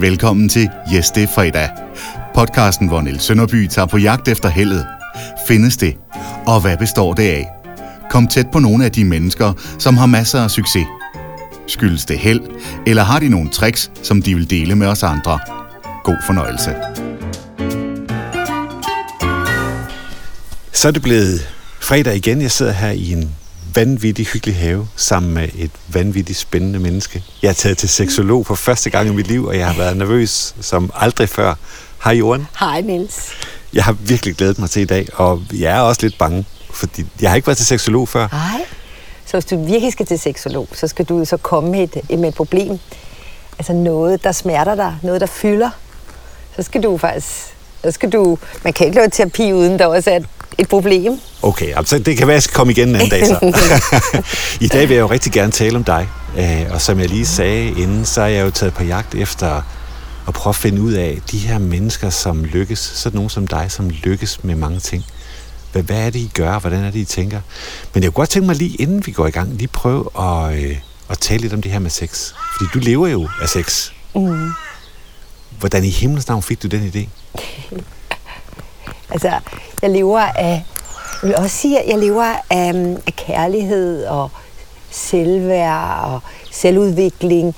Velkommen til Yes, det er fredag. Podcasten, hvor Niels Sønderby tager på jagt efter heldet. Findes det? Og hvad består det af? Kom tæt på nogle af de mennesker, som har masser af succes. Skyldes det held, eller har de nogle tricks, som de vil dele med os andre? God fornøjelse. Så er det blevet fredag igen. Jeg sidder her i en vanvittig hyggelig have sammen med et vanvittigt spændende menneske. Jeg er taget til seksolog for første gang i mit liv, og jeg har været nervøs som aldrig før. Hej Johan. Hej Niels. Jeg har virkelig glædet mig til i dag, og jeg er også lidt bange, fordi jeg har ikke været til seksolog før. Hej. Så hvis du virkelig skal til seksolog, så skal du så komme med et, med et problem. Altså noget, der smerter dig, noget, der fylder. Så skal du faktisk... Så skal du, man kan ikke lave terapi, uden der også er et, et problem. Okay, altså det kan være, at jeg skal komme igen en anden dag så. I dag vil jeg jo rigtig gerne tale om dig. Øh, og som jeg lige sagde inden, så er jeg jo taget på jagt efter at prøve at finde ud af de her mennesker, som lykkes. Sådan nogen som dig, som lykkes med mange ting. Hvad, hvad er det, I gør? Hvordan er det, I tænker? Men jeg kunne godt tænke mig lige, inden vi går i gang, lige prøve at, øh, at tale lidt om det her med sex. Fordi du lever jo af sex. Mm. Hvordan i himlens navn fik du den idé? Altså, jeg lever af... Jeg vil også sige, at jeg lever af, mm, af kærlighed og selvværd og selvudvikling.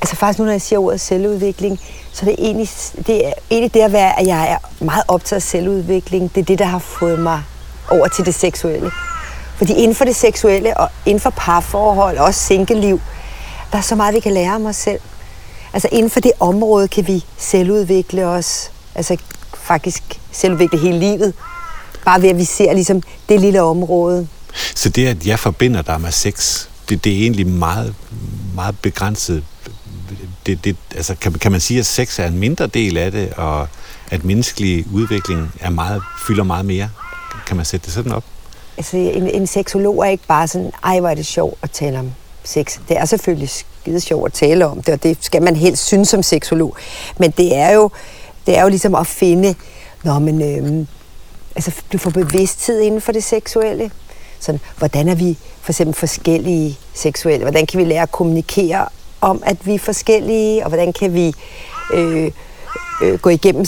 Altså faktisk nu, når jeg siger ordet selvudvikling, så er det egentlig det, er egentlig det at være, at jeg er meget optaget af selvudvikling. Det er det, der har fået mig over til det seksuelle. Fordi inden for det seksuelle og inden for parforhold og også single-liv, der er så meget, vi kan lære om os selv. Altså inden for det område kan vi selvudvikle os. Altså faktisk selvudvikle hele livet. Bare ved, at vi ser ligesom det lille område. Så det, at jeg forbinder dig med sex, det, det er egentlig meget, meget begrænset. Det, det, altså, kan, kan man sige, at sex er en mindre del af det, og at menneskelig udvikling er meget, fylder meget mere? Kan man sætte det sådan op? Altså, en, en seksolog er ikke bare sådan, ej, hvor er det sjovt at tale om sex. Det er selvfølgelig skide sjovt at tale om det, og det skal man helst synes som seksolog. Men det er jo, det er jo ligesom at finde, når men, øh, altså, du får bevidsthed inden for det seksuelle. Sådan, hvordan er vi for eksempel forskellige seksuelle? Hvordan kan vi lære at kommunikere om, at vi er forskellige? Og hvordan kan vi øh, øh, gå igennem,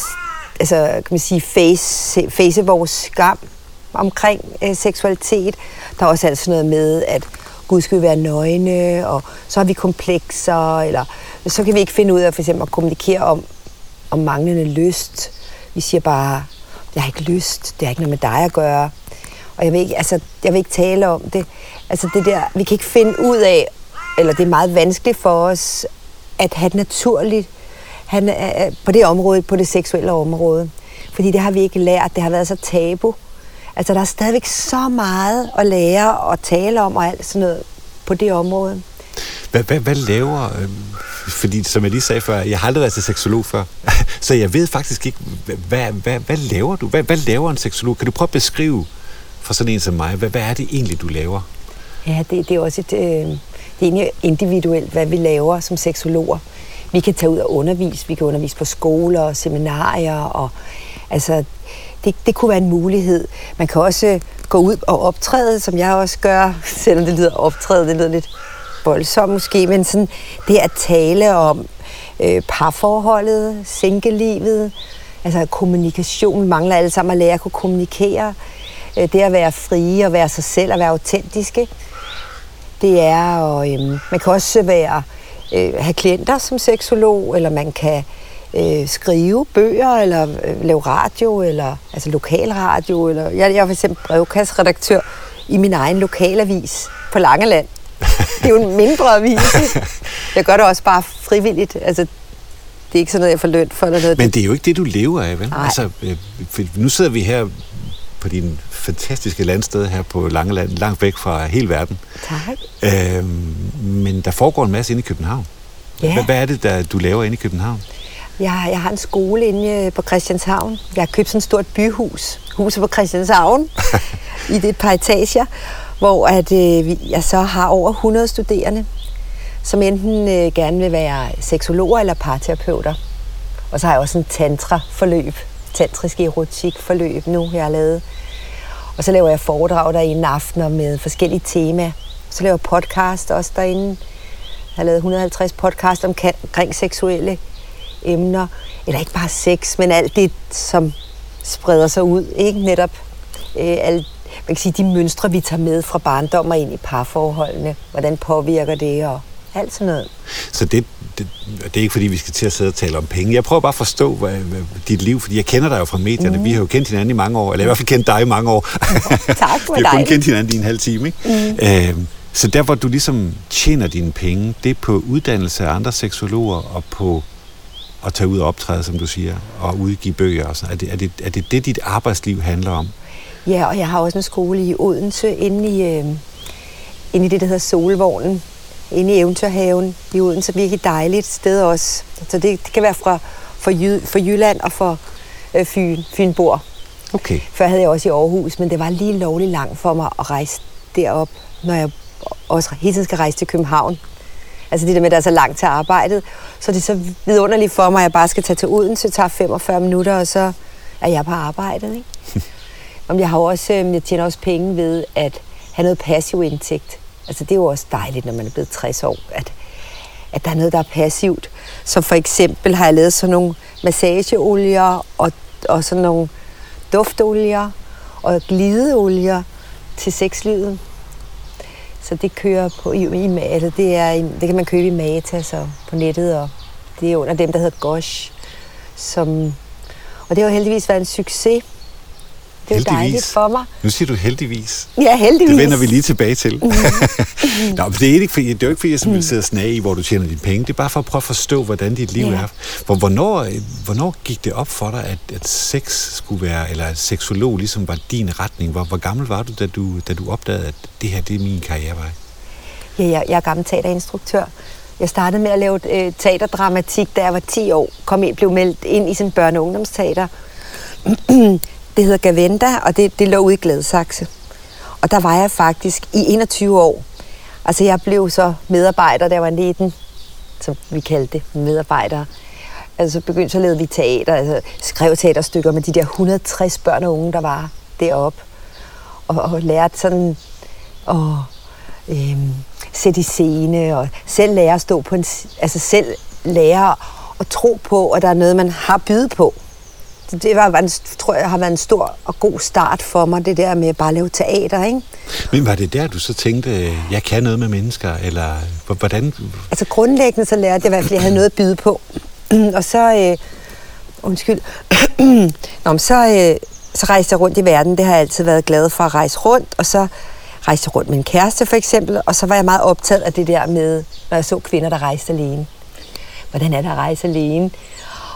altså kan man sige, face, face vores skam omkring øh, seksualitet? Der er også altså noget med, at Gud skal vi være nøgne, og så har vi komplekser, eller så kan vi ikke finde ud af for eksempel at kommunikere om, om manglende lyst. Vi siger bare, jeg har ikke lyst, det har ikke noget med dig at gøre. Og jeg vil ikke, altså, jeg vil ikke tale om det. Altså det der, vi kan ikke finde ud af, eller det er meget vanskeligt for os, at have det naturligt han øh, øh, på det område, på det seksuelle område. Fordi det har vi ikke lært, det har været så tabu. Altså der er stadigvæk så meget at lære og tale om og alt sådan noget på det område. Hvad, hvad, hvad laver, øh, fordi som jeg lige sagde før, jeg har aldrig været til seksolog før, så jeg ved faktisk ikke, hvad, hvad, hvad laver du? Hvad, hvad laver en seksolog? Kan du prøve at beskrive for sådan en som mig, hvad, hvad er det egentlig, du laver? Ja, det, det er også et, øh, det er egentlig individuelt, hvad vi laver som seksologer. Vi kan tage ud og undervise, vi kan undervise på skoler, seminarier, og altså, det, det kunne være en mulighed. Man kan også gå ud og optræde, som jeg også gør, selvom det lyder optræde, det lyder lidt voldsomt måske, men sådan det at tale om øh, parforholdet, sænkelivet, altså kommunikation, mangler alle sammen at lære at kunne kommunikere, øh, det at være frie og være sig selv og være autentiske, det er, og øh, man kan også være, øh, have klienter som seksolog, eller man kan øh, skrive bøger, eller øh, lave radio, eller altså lokalradio, eller jeg, jeg er for eksempel brevkasseredaktør i min egen lokalavis på Langeland. Det er jo en mindre avis. Jeg gør det også bare frivilligt. Altså, det er ikke sådan noget, jeg får løn for. Eller noget. Men det er jo ikke det, du lever af, vel? Nej. Altså, øh, nu sidder vi her på din fantastiske landsted her på Langeland, langt væk fra hele verden. Tak. Øhm, men der foregår en masse inde i København. Ja. Hvad, hvad er det, der du laver inde i København? Jeg, jeg har en skole inde øh, på Christianshavn. Jeg har købt sådan et stort byhus. Huset på Christianshavn. I det et par etager. Hvor at, øh, jeg så har over 100 studerende, som enten øh, gerne vil være seksologer eller parterapeuter. Og så har jeg også en tantra-forløb, tantrisk erotik-forløb nu, jeg har lavet. Og så laver jeg foredrag derinde aftener med forskellige temaer. Så laver jeg podcast også derinde. Jeg har lavet 150 podcast omkring seksuelle emner, eller ikke bare sex, men alt det, som spreder sig ud, ikke netop øh, alt, man kan sige, de mønstre, vi tager med fra barndom og ind i parforholdene, hvordan påvirker det, og alt sådan noget. Så det, det, det er ikke fordi, vi skal til at sidde og tale om penge. Jeg prøver bare at forstå hvad, hvad, dit liv, fordi jeg kender dig jo fra medierne. Mm. Vi har jo kendt hinanden i mange år, eller i hvert fald kendt dig i mange år. tak for Vi har kun kendt hinanden i en halv time, ikke? Mm. Øhm, så der, hvor du ligesom tjener dine penge, det er på uddannelse af andre seksologer og på at tage ud og optræde, som du siger, og udgive bøger og sådan. Er det, er det, er det det, dit arbejdsliv handler om? Ja, og jeg har også en skole i Odense, inde i, øh, inde i det, der hedder Solvognen, inde i Eventyrhaven i Odense. Virkelig dejligt sted også. Så det, det kan være fra, fra, Jy, fra Jylland og fra øh, Fyn, Fynborg. Okay. Før havde jeg også i Aarhus, men det var lige lovligt langt for mig at rejse derop, når jeg også hele tiden skal rejse til København. Altså det der med, at der er så langt til arbejdet. Så det er så vidunderligt for mig, at jeg bare skal tage til Odense, tager 45 minutter, og så er jeg på arbejdet. Ikke? Om jeg har også, øh, jeg tjener også penge ved at have noget passiv indtægt. Altså det er jo også dejligt, når man er blevet 60 år, at, at der er noget, der er passivt. Så for eksempel har jeg lavet sådan nogle massageolier og, og sådan nogle duftolier og glideolier til sexlivet. Så det kører på i, i altså det, er, det kan man købe i Mata så på nettet, og det er under dem, der hedder Gosh. Som, og det har jo heldigvis været en succes. Det er jo dejligt for mig. Nu siger du heldigvis. Ja, heldigvis. Det vender vi lige tilbage til. Mm. Nå, men det er, ikke, fordi, det er jo ikke, fordi jeg vil sidde og snage i, hvor du tjener dine penge. Det er bare for at prøve at forstå, hvordan dit liv ja. er. Hvor, hvornår, hvornår gik det op for dig, at, at sex skulle være, eller at seksolog ligesom var din retning? Hvor, hvor gammel var du da, du, da du opdagede, at det her, det er min karrierevej? Ja, jeg, jeg er gammel teaterinstruktør. Jeg startede med at lave øh, teaterdramatik, da jeg var 10 år. Kom ind, blev meldt ind i sådan børne- og ungdomsteater. Det hedder Gavenda, og det, det lå ude i Gladsaxe. Og der var jeg faktisk i 21 år. Altså jeg blev så medarbejder, der var 19, som vi kaldte det, medarbejdere. Altså begyndte så lavede vi teater, altså skrev teaterstykker med de der 160 børn og unge, der var deroppe. Og, og lærte sådan at øhm, sætte i scene, og selv lære at stå på en... Altså selv lære at tro på, at der er noget, man har byde på det var, var, tror jeg har været en stor og god start for mig, det der med bare at lave teater, ikke? Men var det der, du så tænkte, jeg kan noget med mennesker, eller hvordan? Altså grundlæggende så lærte jeg i hvert fald, at jeg havde noget at byde på. og så, øh, undskyld, Nå, så, øh, så rejste jeg rundt i verden. Det har jeg altid været glad for at rejse rundt, og så rejste jeg rundt med en kæreste for eksempel, og så var jeg meget optaget af det der med, når jeg så kvinder, der rejste alene. Hvordan er det at rejse alene?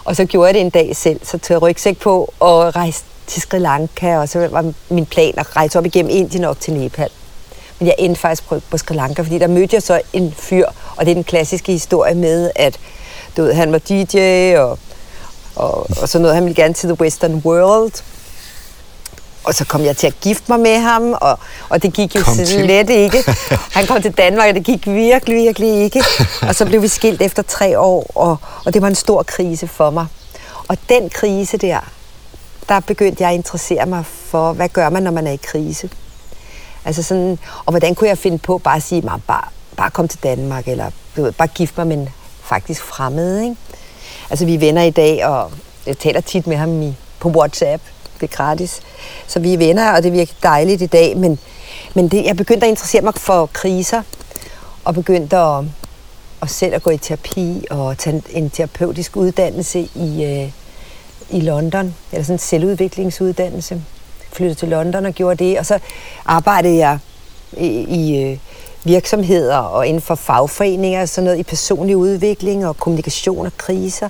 Og så gjorde jeg det en dag selv, så tog jeg rygsæk på og rejste til Sri Lanka, og så var min plan at rejse op igennem Indien op til Nepal. Men jeg endte faktisk på, på Sri Lanka, fordi der mødte jeg så en fyr, og det er den klassiske historie med, at du ved, han var DJ, og, og, og så noget. han ville gerne til The Western World. Og så kom jeg til at gifte mig med ham, og, og det gik jo kom slet til. ikke. Han kom til Danmark, og det gik virkelig, virkelig ikke. Og så blev vi skilt efter tre år, og, og det var en stor krise for mig. Og den krise der, der begyndte jeg at interessere mig for, hvad gør man, når man er i krise? Altså sådan, og hvordan kunne jeg finde på bare at sige, mig bare, bare kom til Danmark, eller du ved, bare gift mig med en faktisk fremmed, ikke? Altså vi er venner i dag, og jeg taler tit med ham i, på WhatsApp, det er gratis. Så vi er venner, og det virker dejligt i dag. Men, men det, jeg begyndte at interessere mig for kriser, og begyndte at, at selv at gå i terapi og tage en terapeutisk uddannelse i, øh, i London, eller sådan en selvudviklingsuddannelse. Flyttede til London og gjorde det, og så arbejdede jeg i, i øh, virksomheder og inden for fagforeninger og sådan noget i personlig udvikling og kommunikation og kriser.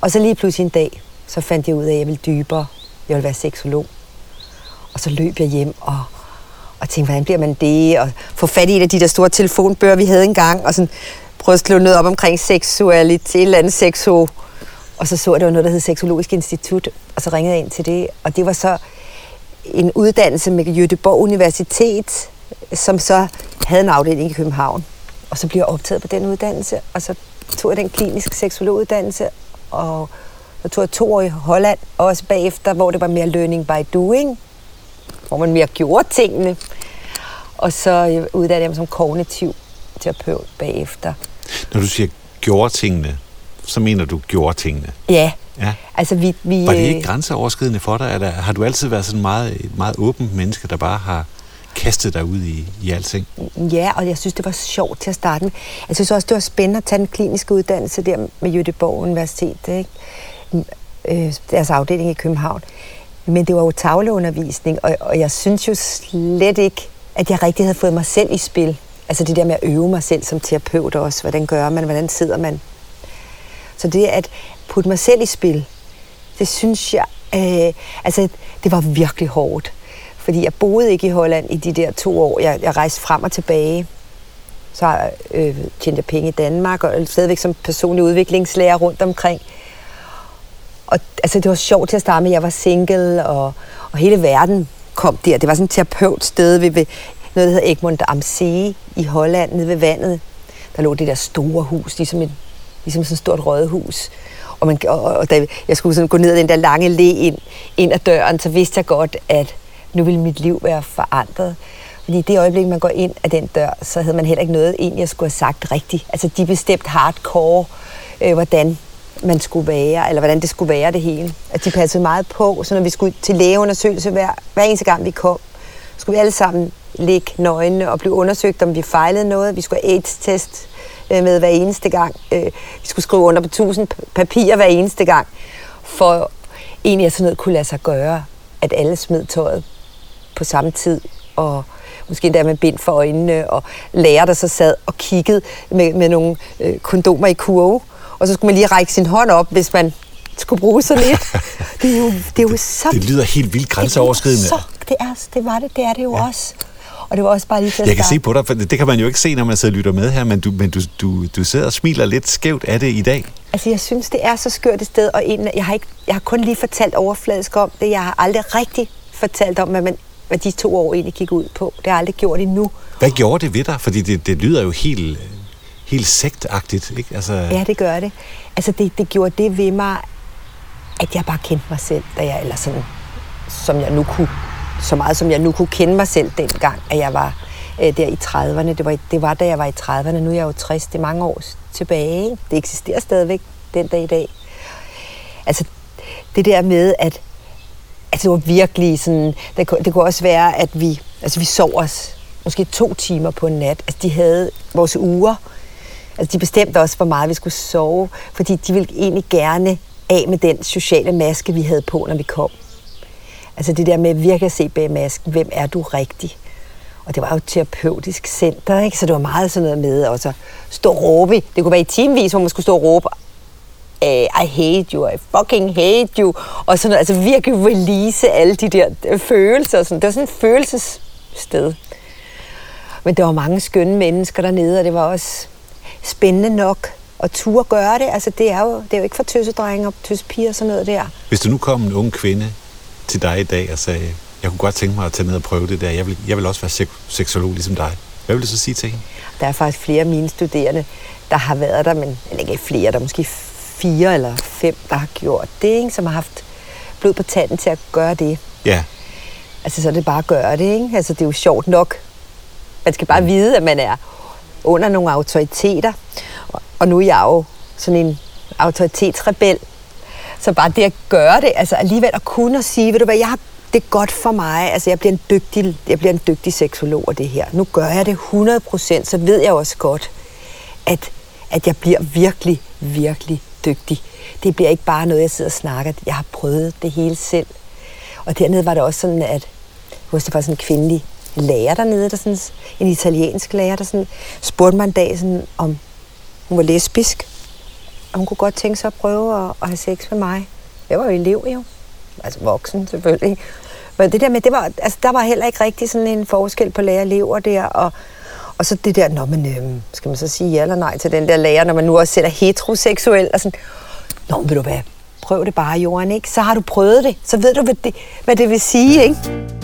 Og så lige pludselig en dag, så fandt jeg ud af, at jeg ville dybere jeg vil være seksolog. Og så løb jeg hjem og, og tænkte, hvordan bliver man det? Og få fat i et af de der store telefonbøger, vi havde engang, og sådan prøve at slå noget op omkring seksualitet, et eller andet sekso. Og så så jeg, der var noget, der hed Seksologisk Institut, og så ringede jeg ind til det. Og det var så en uddannelse med Göteborg Universitet, som så havde en afdeling i København. Og så blev jeg optaget på den uddannelse, og så tog jeg den kliniske seksologuddannelse, og så tog jeg to år i Holland, også bagefter, hvor det var mere learning by doing, hvor man mere gjorde tingene. Og så øh, uddannede jeg mig som kognitiv terapeut bagefter. Når du siger gjorde tingene, så mener du gjorde tingene. Ja. Ja. Altså, vi, vi, Var det øh, ikke grænseoverskridende for dig? Eller har du altid været sådan meget, et meget åbent menneske, der bare har kastet dig ud i, i alting? Ja, og jeg synes, det var sjovt til at starte med. Jeg synes også, det var spændende at tage den kliniske uddannelse der med Jødeborg Universitet, ikke? Øh, deres afdeling i København. Men det var jo tavleundervisning, og, og jeg synes jo slet ikke, at jeg rigtig havde fået mig selv i spil. Altså det der med at øve mig selv som terapeut også. Hvordan gør man? Hvordan sidder man? Så det at putte mig selv i spil, det synes jeg, øh, altså det var virkelig hårdt. Fordi jeg boede ikke i Holland i de der to år. Jeg, jeg rejste frem og tilbage. Så øh, tjente jeg penge i Danmark, og stadigvæk som personlig udviklingslærer rundt omkring. Og altså, det var sjovt til at starte med, jeg var single, og, og hele verden kom der. Det var sådan et terapeutsted ved, ved noget, der hedder Egmont am See i Holland, nede ved vandet. Der lå det der store hus, ligesom, et, ligesom sådan et stort rødhus. Og, man, og, og da jeg skulle sådan gå ned ad den der lange læ ind, ind ad døren, så vidste jeg godt, at nu ville mit liv være forandret. Fordi i det øjeblik, man går ind ad den dør, så havde man heller ikke noget egentlig, jeg skulle have sagt rigtigt. Altså de bestemt hardcore, øh, hvordan man skulle være, eller hvordan det skulle være det hele. At de passede meget på, så når vi skulle til lægeundersøgelse hver, hver eneste gang vi kom, skulle vi alle sammen ligge nøgne og blive undersøgt, om vi fejlede noget. Vi skulle have AIDS-test øh, med hver eneste gang. Øh, vi skulle skrive under på tusind papirer hver eneste gang, for egentlig at sådan noget kunne lade sig gøre, at alle smed tøjet på samme tid, og måske endda med bind for øjnene, og lærer, der så sad og kiggede med, med nogle øh, kondomer i kurve, og så skulle man lige række sin hånd op, hvis man skulle bruge sådan lidt. Det er jo, det er jo så... Det lyder helt vildt grænseoverskridende. Det, så, det, er, det var det, det er det jo ja. også. Og det var også bare lige til Jeg kan se på dig, for det det kan man jo ikke se, når man sidder og lytter med her, men du, men du, du, du sidder og smiler lidt skævt af det i dag. Altså, jeg synes, det er så skørt et sted, og en, jeg, har ikke, jeg har kun lige fortalt overfladisk om det. Jeg har aldrig rigtig fortalt om, hvad, man, hvad de to år egentlig gik ud på. Det har jeg aldrig gjort endnu. Hvad gjorde det ved dig? Fordi det, det lyder jo helt, helt sektagtigt, ikke? Altså, Ja, det gør det. Altså, det, det gjorde det ved mig, at jeg bare kendte mig selv, da jeg, eller sådan, som jeg nu kunne, så meget som jeg nu kunne kende mig selv dengang, at jeg var øh, der i 30'erne. Det var, det var, da jeg var i 30'erne. Nu er jeg jo 60. Det er mange år tilbage. Ikke? Det eksisterer stadigvæk den dag i dag. Altså, det der med, at altså, det var virkelig sådan... Det, kunne- det kunne også være, at vi... Altså, vi sov os måske to timer på en nat. Altså, de havde vores uger. Altså, de bestemte også, hvor meget vi skulle sove, fordi de ville egentlig gerne af med den sociale maske, vi havde på, når vi kom. Altså det der med virkelig at se bag masken, hvem er du rigtig? Og det var jo et terapeutisk center, ikke? så det var meget sådan noget med at stå og råbe. Det kunne være i timevis, hvor man skulle stå og råbe, I hate you, I fucking hate you. Og sådan noget, altså virkelig release alle de der øh, følelser. Sådan. Det var sådan et følelsessted. Men der var mange skønne mennesker dernede, og det var også spændende nok at turde gøre det. Altså det er jo, det er jo ikke for tøsedrenge og tøsepiger og sådan noget der. Hvis du nu kom en ung kvinde til dig i dag og sagde, jeg kunne godt tænke mig at tage ned og prøve det der, jeg vil, jeg vil også være sek- seksolog ligesom dig. Hvad vil du så sige til hende? Der er faktisk flere af mine studerende, der har været der, men eller ikke flere, der er måske fire eller fem, der har gjort det, ikke? som har haft blod på tanden til at gøre det. Ja, Altså, så er det bare at gøre det, ikke? Altså, det er jo sjovt nok. Man skal bare vide, at man er under nogle autoriteter. Og- nu er jeg jo sådan en autoritetsrebel. Så bare det at gøre det, altså alligevel at kunne sige, ved du hvad, jeg har, det er godt for mig. Altså, jeg bliver en dygtig, jeg bliver en dygtig seksolog af det her. Nu gør jeg det 100%, så ved jeg også godt, at, at jeg bliver virkelig, virkelig dygtig. Det bliver ikke bare noget, jeg sidder og snakker. Jeg har prøvet det hele selv. Og dernede var det også sådan, at hos det var sådan en kvindelig lærer dernede, der sådan, en italiensk lærer, der sådan, spurgte mig en dag, sådan, om hun var lesbisk. Og hun kunne godt tænke sig at prøve at, at have sex med mig. Jeg var jo elev jo. Altså voksen selvfølgelig. Men det der med, det var, altså, der var heller ikke rigtig sådan en forskel på lærer og elever der. Og, og så det der, nå, men øhm, skal man så sige ja eller nej til den der lærer, når man nu også sætter heteroseksuel og sådan, nå, men ved du hvad, prøv det bare, Johan, ikke? Så har du prøvet det, så ved du, hvad det, hvad det vil sige, ikke?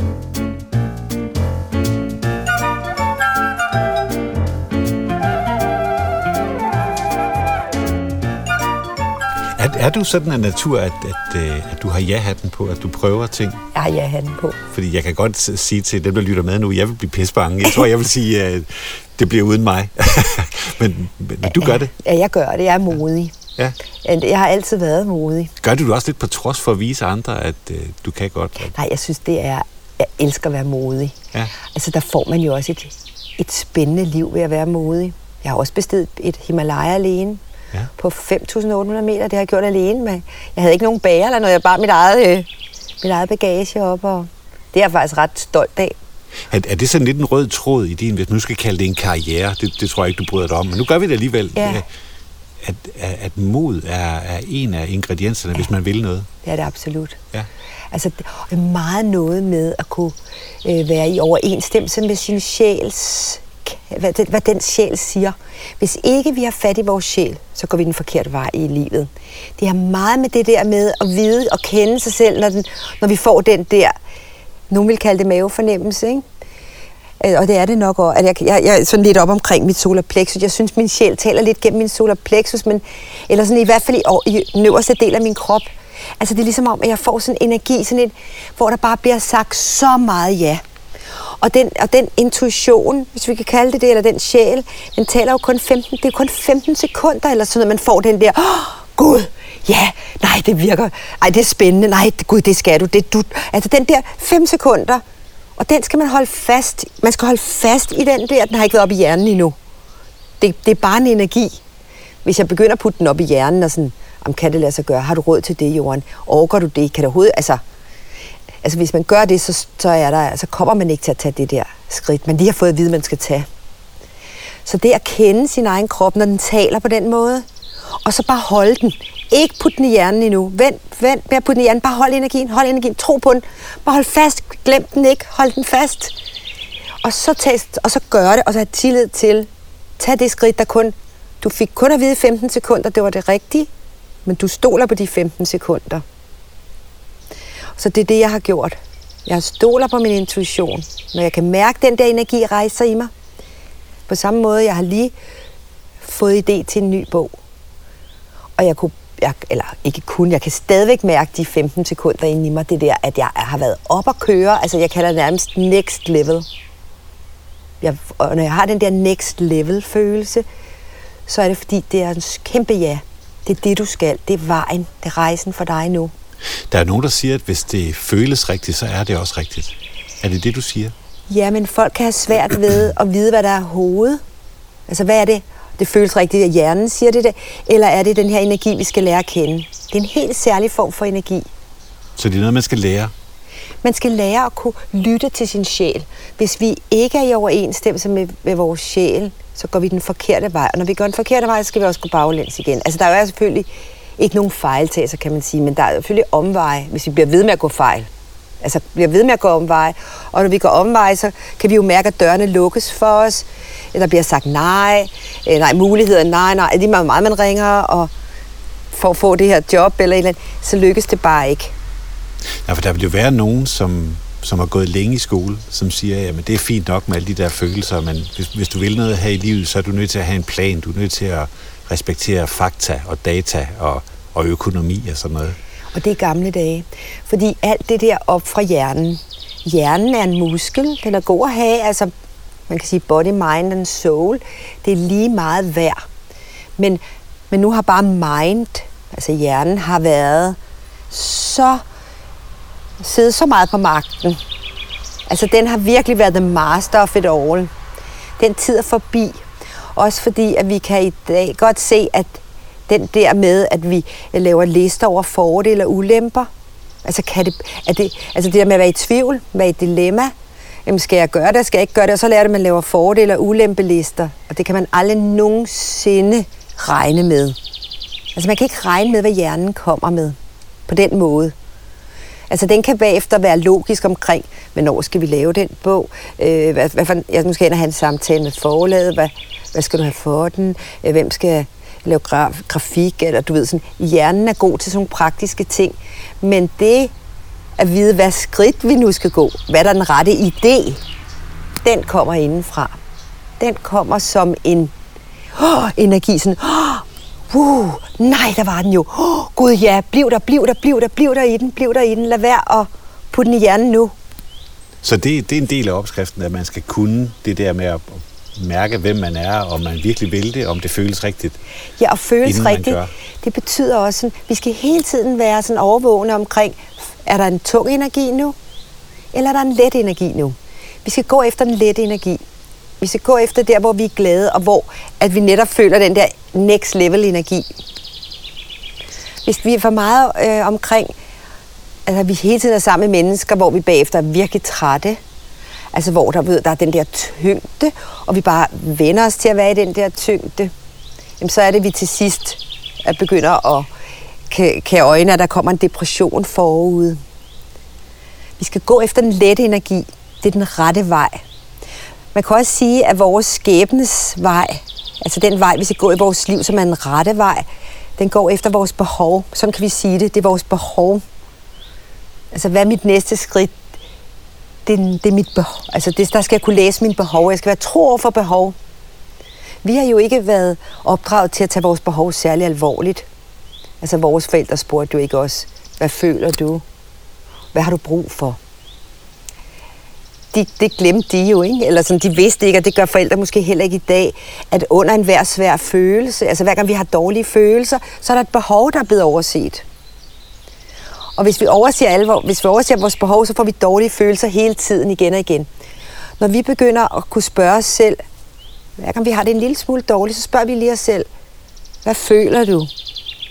Er, du sådan en natur, at, at, øh, at du har ja-hatten på, at du prøver ting? Jeg har ja-hatten på. Fordi jeg kan godt sige til dem, der lytter med nu, jeg vil blive pissebange. Jeg tror, jeg vil sige, at det bliver uden mig. men, men, du gør det. Ja, jeg gør det. Jeg er modig. Ja. Jeg har altid været modig. Gør du det også lidt på trods for at vise andre, at øh, du kan godt? Nej, jeg synes, det er... Jeg elsker at være modig. Ja. Altså, der får man jo også et, et spændende liv ved at være modig. Jeg har også bestedet et Himalaya alene Ja. på 5.800 meter. Det har jeg gjort alene med. Jeg havde ikke nogen bager eller noget. Jeg bare mit eget, øh, mit eget bagage op. Og det er jeg faktisk ret stolt af. Er, er det sådan lidt en rød tråd i din, hvis man nu skal kalde det en karriere? Det, det tror jeg ikke, du bryder dig om. Men nu gør vi det alligevel. Ja. At, at, at mod er, er en af ingredienserne, ja. hvis man vil noget. Det er det absolut. Ja. Altså, er meget noget med at kunne øh, være i overensstemmelse med sin sjæls hvad, den, hvad den sjæl siger. Hvis ikke vi har fat i vores sjæl, så går vi den forkerte vej i livet. Det har meget med det der med at vide og kende sig selv, når, den, når vi får den der, nogen vil kalde det mavefornemmelse, ikke? Øh, og det er det nok også. At jeg, jeg, jeg er sådan lidt op omkring mit solar plexus. Jeg synes, min sjæl taler lidt gennem min solar plexus, men, eller sådan i hvert fald i, i den øverste del af min krop. Altså det er ligesom om, at jeg får sådan en energi, sådan et, hvor der bare bliver sagt så meget ja. Og den, og den intuition, hvis vi kan kalde det det, eller den sjæl, den taler jo kun 15, det er kun 15 sekunder, eller sådan, at man får den der, oh, Gud, ja, nej, det virker, ej, det er spændende, nej, Gud, det skal du, det du, altså den der 5 sekunder, og den skal man holde fast, man skal holde fast i den der, den har ikke været op i hjernen endnu. Det, det er bare en energi. Hvis jeg begynder at putte den op i hjernen, og sådan, om kan det lade sig gøre, har du råd til det, Jorden? Orker du det? Kan du overhovedet, altså, altså hvis man gør det, så, så, er der, så kommer man ikke til at tage det der skridt, man lige har fået at vide, man skal tage. Så det at kende sin egen krop, når den taler på den måde, og så bare holde den. Ikke putte den i hjernen endnu. Vent, vent med at putte den i hjernen. Bare hold energien, hold energien. Tro på den. Bare hold fast. Glem den ikke. Hold den fast. Og så, test, og så gør det, og så have tillid til. Tag det skridt, der kun... Du fik kun at vide 15 sekunder, det var det rigtige, men du stoler på de 15 sekunder. Så det er det, jeg har gjort. Jeg stoler på min intuition. Når jeg kan mærke den der energi rejse i mig. På samme måde, jeg har lige fået idé til en ny bog. Og jeg kunne, jeg, eller ikke kun, jeg kan stadigvæk mærke de 15 sekunder inde i mig, det der, at jeg har været op at køre. Altså, jeg kalder det nærmest next level. Jeg, og når jeg har den der next level følelse, så er det fordi, det er en kæmpe ja. Det er det, du skal. Det er vejen. Det er rejsen for dig nu. Der er nogen, der siger, at hvis det føles rigtigt, så er det også rigtigt. Er det det, du siger? Ja, men folk kan have svært ved at vide, hvad der er hovedet. Altså, hvad er det? Det føles rigtigt, at hjernen siger det, det, eller er det den her energi, vi skal lære at kende? Det er en helt særlig form for energi. Så det er noget, man skal lære. Man skal lære at kunne lytte til sin sjæl. Hvis vi ikke er i overensstemmelse med, med vores sjæl, så går vi den forkerte vej. Og når vi går den forkerte vej, så skal vi også gå baglæns igen. Altså, der er jo selvfølgelig ikke nogen fejltagelser, kan man sige, men der er selvfølgelig omveje, hvis vi bliver ved med at gå fejl. Altså, bliver ved med at gå omveje. Og når vi går omveje, så kan vi jo mærke, at dørene lukkes for os. Der bliver sagt nej, øh, nej, muligheder, nej, nej. Lige meget, meget man ringer, og for at få det her job eller et eller andet, så lykkes det bare ikke. Ja, for der vil jo være nogen, som, som har gået længe i skole, som siger, at det er fint nok med alle de der følelser, men hvis, hvis du vil noget her i livet, så er du nødt til at have en plan. Du er nødt til at respektere fakta og data og, og økonomi og sådan noget. Og det er gamle dage. Fordi alt det der op fra hjernen. Hjernen er en muskel. Den er god at have. Altså, man kan sige body, mind and soul. Det er lige meget værd. Men, men nu har bare mind, altså hjernen, har været så siddet så meget på magten. Altså, den har virkelig været the master of it all. Den tid er forbi. Også fordi, at vi kan i dag godt se, at den der med, at vi laver lister over fordele og ulemper, altså, kan det, er det, altså det der med at være i tvivl, være i et dilemma, jamen skal jeg gøre det, skal jeg ikke gøre det, og så lærer det, at man laver fordele og ulempelister, og det kan man aldrig nogensinde regne med. Altså man kan ikke regne med, hvad hjernen kommer med på den måde. Altså den kan bagefter være logisk omkring, hvornår skal vi lave den bog? Øh, hvad, hvad for, jeg nu skal ind og have en samtale med forlaget. Hvad, hvad skal du have for den? Øh, hvem skal lave graf, grafik? Eller du ved sådan, hjernen er god til sådan nogle praktiske ting. Men det at vide, hvad skridt vi nu skal gå, hvad der er den rette idé, den kommer indenfra. Den kommer som en oh, energi, sådan, oh, Uh, nej, der var den jo. Oh, Gud ja, bliv der, bliv der, bliv der, bliv der i den, bliv der i den. Lad være at putte den i hjernen nu. Så det, det er en del af opskriften, at man skal kunne det der med at, mærke, hvem man er, om man virkelig vil det, om det føles rigtigt. Ja, og føles rigtigt, det betyder også, at vi skal hele tiden være sådan overvågne omkring, er der en tung energi nu, eller er der en let energi nu? Vi skal gå efter den lette energi. Vi skal gå efter der, hvor vi er glade, og hvor at vi netop føler den der next level energi. Hvis vi er for meget øh, omkring, altså vi hele tiden er sammen med mennesker, hvor vi bagefter er virkelig trætte, altså hvor der, ved, der er den der tyngde, og vi bare vender os til at være i den der tyngde, jamen så er det, at vi til sidst at begynder at kan, kan øjne, at der kommer en depression forud. Vi skal gå efter den lette energi. Det er den rette vej. Man kan også sige, at vores skæbnes vej, altså den vej, vi skal gå i vores liv, som er en rette vej, den går efter vores behov. Sådan kan vi sige det. Det er vores behov. Altså, hvad er mit næste skridt? Det, er- det er mit behov. Altså, det, der skal jeg kunne læse mine behov. Jeg skal være tro over for behov. Vi har jo ikke været opdraget til at tage vores behov særlig alvorligt. Altså, vores forældre spurgte jo ikke os, hvad føler du? Hvad har du brug for? De, det glemte de jo, ikke? Eller sådan, de vidste ikke, og det gør forældre måske heller ikke i dag, at under enhver svær følelse, altså hver gang vi har dårlige følelser, så er der et behov, der er blevet overset. Og hvis vi overser, alvor, hvis vi overser vores behov, så får vi dårlige følelser hele tiden igen og igen. Når vi begynder at kunne spørge os selv, hver gang vi har det en lille smule dårligt, så spørger vi lige os selv, hvad føler du?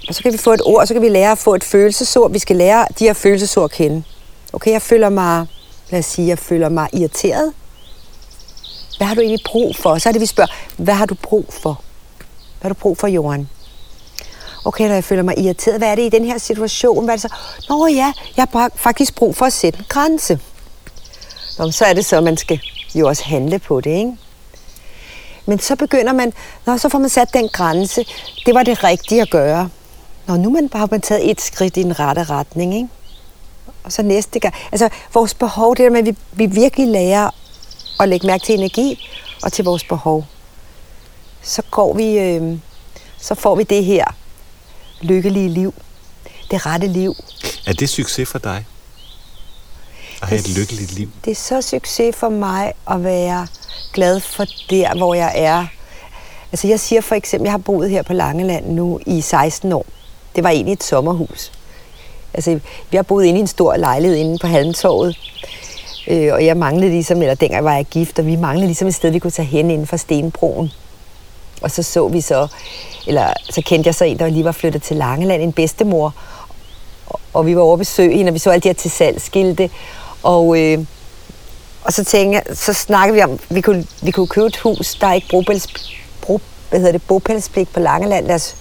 Og så kan vi få et ord, så kan vi lære at få et følelsesord. Vi skal lære de her følelsesord at kende. Okay, jeg føler mig, lad os sige, jeg føler mig irriteret. Hvad har du egentlig brug for? Så er det, vi spørger, hvad har du brug for? Hvad har du brug for, Jorden? Okay, når jeg føler mig irriteret, hvad er det i den her situation? Hvad er det så? Nå ja, jeg har faktisk brug for at sætte en grænse. Nå, så er det så, at man skal jo også handle på det, ikke? Men så begynder man, når så får man sat den grænse, det var det rigtige at gøre. Når nu man bare har man taget et skridt i den rette retning, ikke? Og så næste gang. Altså, vores behov, det er med, at vi, vi virkelig lærer at lægge mærke til energi og til vores behov. Så går vi, øh, så får vi det her lykkelige liv. Det rette liv. Er det succes for dig? At have et lykkeligt liv? Det er så succes for mig at være glad for der, hvor jeg er. Altså jeg siger for eksempel, jeg har boet her på Langeland nu i 16 år. Det var egentlig et sommerhus. Altså, vi har boet inde i en stor lejlighed inde på Halmtorvet. Øh, og jeg manglede ligesom, eller dengang var jeg gift, og vi manglede ligesom et sted, vi kunne tage hen inden for Stenbroen. Og så så vi så, eller så kendte jeg så en, der lige var flyttet til Langeland, en bedstemor. Og, og vi var over besøg hende, og vi så alle de her til salgsskilte. Og, øh, og så tænkte jeg, så snakkede vi om, vi kunne, vi kunne købe et hus, der er ikke bopæls, bro, hvad hedder det, bopælspligt på Langeland. Lad os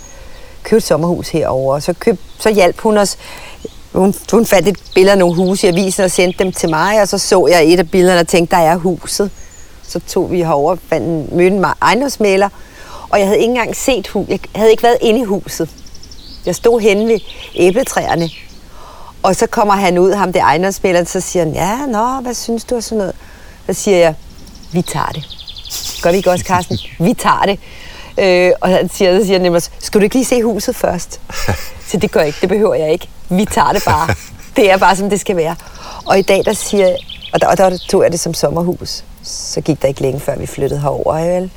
købe sommerhus herover. Så, køb, så hjalp hun os. Hun, hun fandt et billede af nogle huse i avisen og sendte dem til mig, og så så jeg et af billederne og tænkte, der er huset. Så tog vi herover, fandt mødte en ejendomsmaler, og jeg havde ikke engang set huset. Jeg havde ikke været inde i huset. Jeg stod henne ved æbletræerne, og så kommer han ud, ham det ejendomsmæleren, så siger han, ja, nå, hvad synes du og sådan noget? Så siger jeg, vi tager det. Gør vi ikke også, Carsten? Vi tager det. Øh, og han siger, så siger han skal du ikke lige se huset først? Så det gør ikke, det behøver jeg ikke. Vi tager det bare. Det er bare, som det skal være. Og i dag, der siger og der, og der tog jeg det som sommerhus. Så gik der ikke længe, før vi flyttede herover. Vel?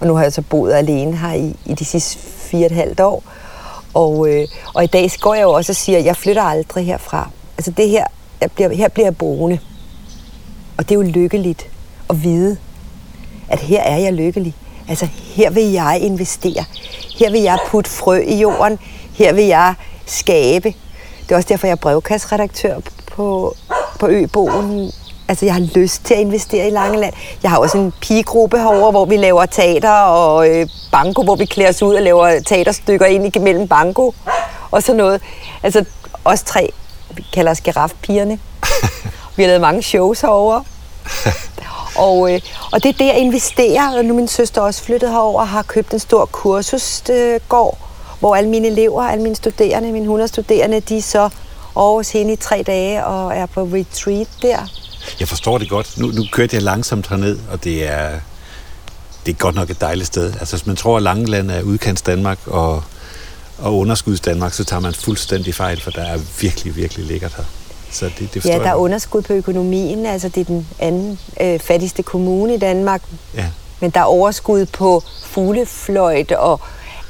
Og nu har jeg så boet alene her i, i de sidste fire og et halvt år. Og, øh, og i dag går jeg jo også og siger, at jeg flytter aldrig herfra. Altså det her, jeg bliver, her bliver jeg boende. Og det er jo lykkeligt at vide, at her er jeg lykkelig. Altså her vil jeg investere. Her vil jeg putte frø i jorden. Her vil jeg skabe. Det er også derfor, jeg er brevkasseredaktør på, på Øboen. Altså, jeg har lyst til at investere i Langeland. Jeg har også en pigegruppe herovre, hvor vi laver teater og øh, banko, hvor vi klæder os ud og laver teaterstykker ind imellem banko og sådan noget. Altså, os tre, vi kalder os girafpigerne. Vi har lavet mange shows herovre. Og, øh, og det er det, jeg investerer. Og nu min søster også flyttet herover og har købt en stor kursusgård, hvor alle mine elever, alle mine studerende, mine 100 studerende, de er så over hos hende i tre dage og er på retreat der. Jeg forstår det godt. Nu, nu kørte jeg langsomt herned, og det er, det er godt nok et dejligt sted. Altså, hvis man tror, at Langeland er udkants Danmark og, og underskuds Danmark, så tager man fuldstændig fejl, for der er virkelig, virkelig lækkert her. Så det, det Ja, der er underskud på økonomien. Altså, det er den anden øh, fattigste kommune i Danmark. Ja. Men der er overskud på fuglefløjte, og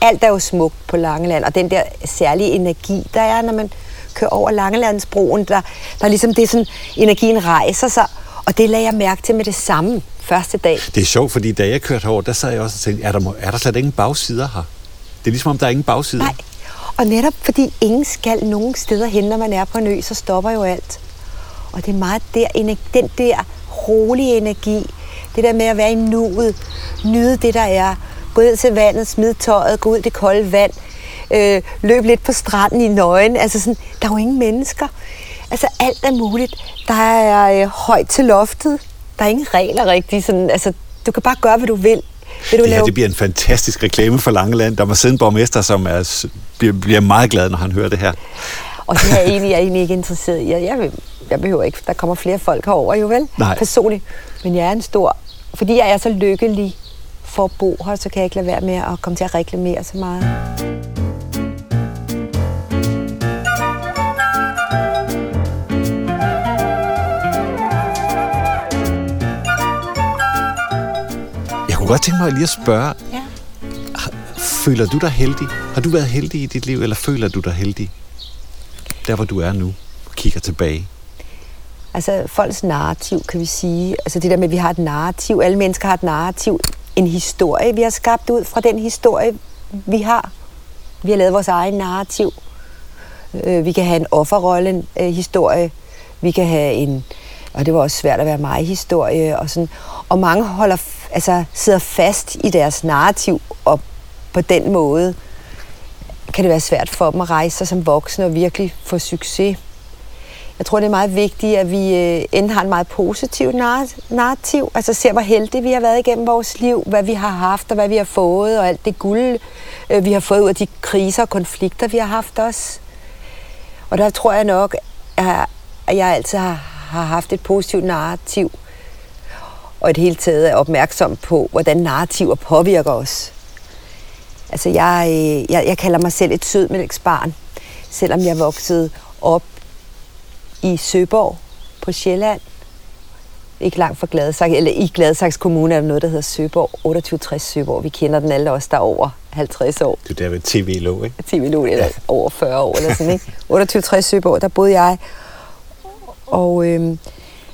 alt er jo smukt på Langeland. Og den der særlige energi, der er, når man kører over Langelandsbroen, der, der er ligesom det sådan, energien rejser sig. Og det lagde jeg mærke til med det samme første dag. Det er sjovt, fordi da jeg kørte herover, der sad jeg også og tænkte, er der, er der slet ingen bagsider her? Det er ligesom om, der er ingen bagsider. Nej, og netop fordi ingen skal nogen steder hen, når man er på en ø, så stopper jo alt. Og det er meget der, den der rolige energi, det der med at være i nuet, nyde det, der er, gå ud til vandet, smid tøjet, gå ud i det kolde vand, øh, løb lidt på stranden i nøgen. Altså sådan, der er jo ingen mennesker. Altså alt er muligt. Der er øh, højt til loftet. Der er ingen regler rigtigt. Sådan, altså, du kan bare gøre, hvad du vil. Vil du det her lave... det bliver en fantastisk reklame for Langeland. Der må sidde en borgmester, som er, bliver, bliver meget glad, når han hører det her. Og det er egentlig, jeg er egentlig ikke interesseret i. Jeg, jeg, jeg behøver ikke, der kommer flere folk herover jo vel, Nej. personligt. Men jeg er en stor, fordi jeg er så lykkelig for at bo her, så kan jeg ikke lade være med at komme til at reklamere så meget. Kunne godt tænke mig lige at spørge, ja. føler du dig heldig? Har du været heldig i dit liv, eller føler du dig heldig? Der, hvor du er nu, og kigger tilbage. Altså, folks narrativ, kan vi sige. Altså det der med, at vi har et narrativ. Alle mennesker har et narrativ. En historie, vi har skabt ud fra den historie, vi har. Vi har lavet vores egen narrativ. Øh, vi kan have en offerrolle, en øh, historie. Vi kan have en, og det var også svært at være mig historie og sådan. Og mange holder altså, sidder fast i deres narrativ, og på den måde kan det være svært for dem at rejse sig som voksne og virkelig få succes. Jeg tror, det er meget vigtigt, at vi øh, enten har en meget positiv narrativ, altså ser, hvor heldige vi har været igennem vores liv, hvad vi har haft og hvad vi har fået, og alt det guld, øh, vi har fået ud af de kriser og konflikter, vi har haft os. Og der tror jeg nok, at jeg altid har, har haft et positivt narrativ, og et hele taget er opmærksom på, hvordan narrativer påvirker os. Altså, jeg, øh, jeg, jeg kalder mig selv et sødmælksbarn, selvom jeg voksede op i Søborg på Sjælland. Ikke langt fra Gladsaxe, eller i Gladsaxe Kommune er der noget, der hedder Søborg, 2860 Søborg. Vi kender den alle os, der er over 50 år. Det er der ved TV lå, ikke? TV lå, eller ja. over 40 år, eller sådan, ikke? 2860 Søborg, der boede jeg. Og øhm,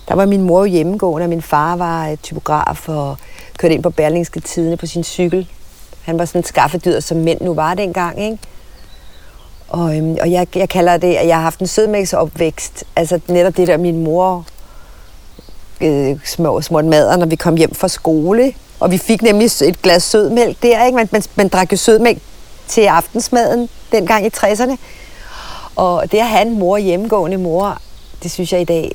der var min mor jo hjemmegående, og min far var øh, typograf og kørte ind på Berlingske Tidene på sin cykel. Han var sådan en skaffedyr, som mænd nu var dengang, ikke? Og, øhm, og jeg, jeg kalder det, at jeg har haft en sødmælksopvækst. Altså netop det der, min mor øh, små, små mader, når vi kom hjem fra skole. Og vi fik nemlig et glas sødmælk der, ikke? Man, man, man drak jo sødmælk til aftensmaden dengang i 60'erne. Og det at have en mor, hjemmegående mor, det synes jeg i dag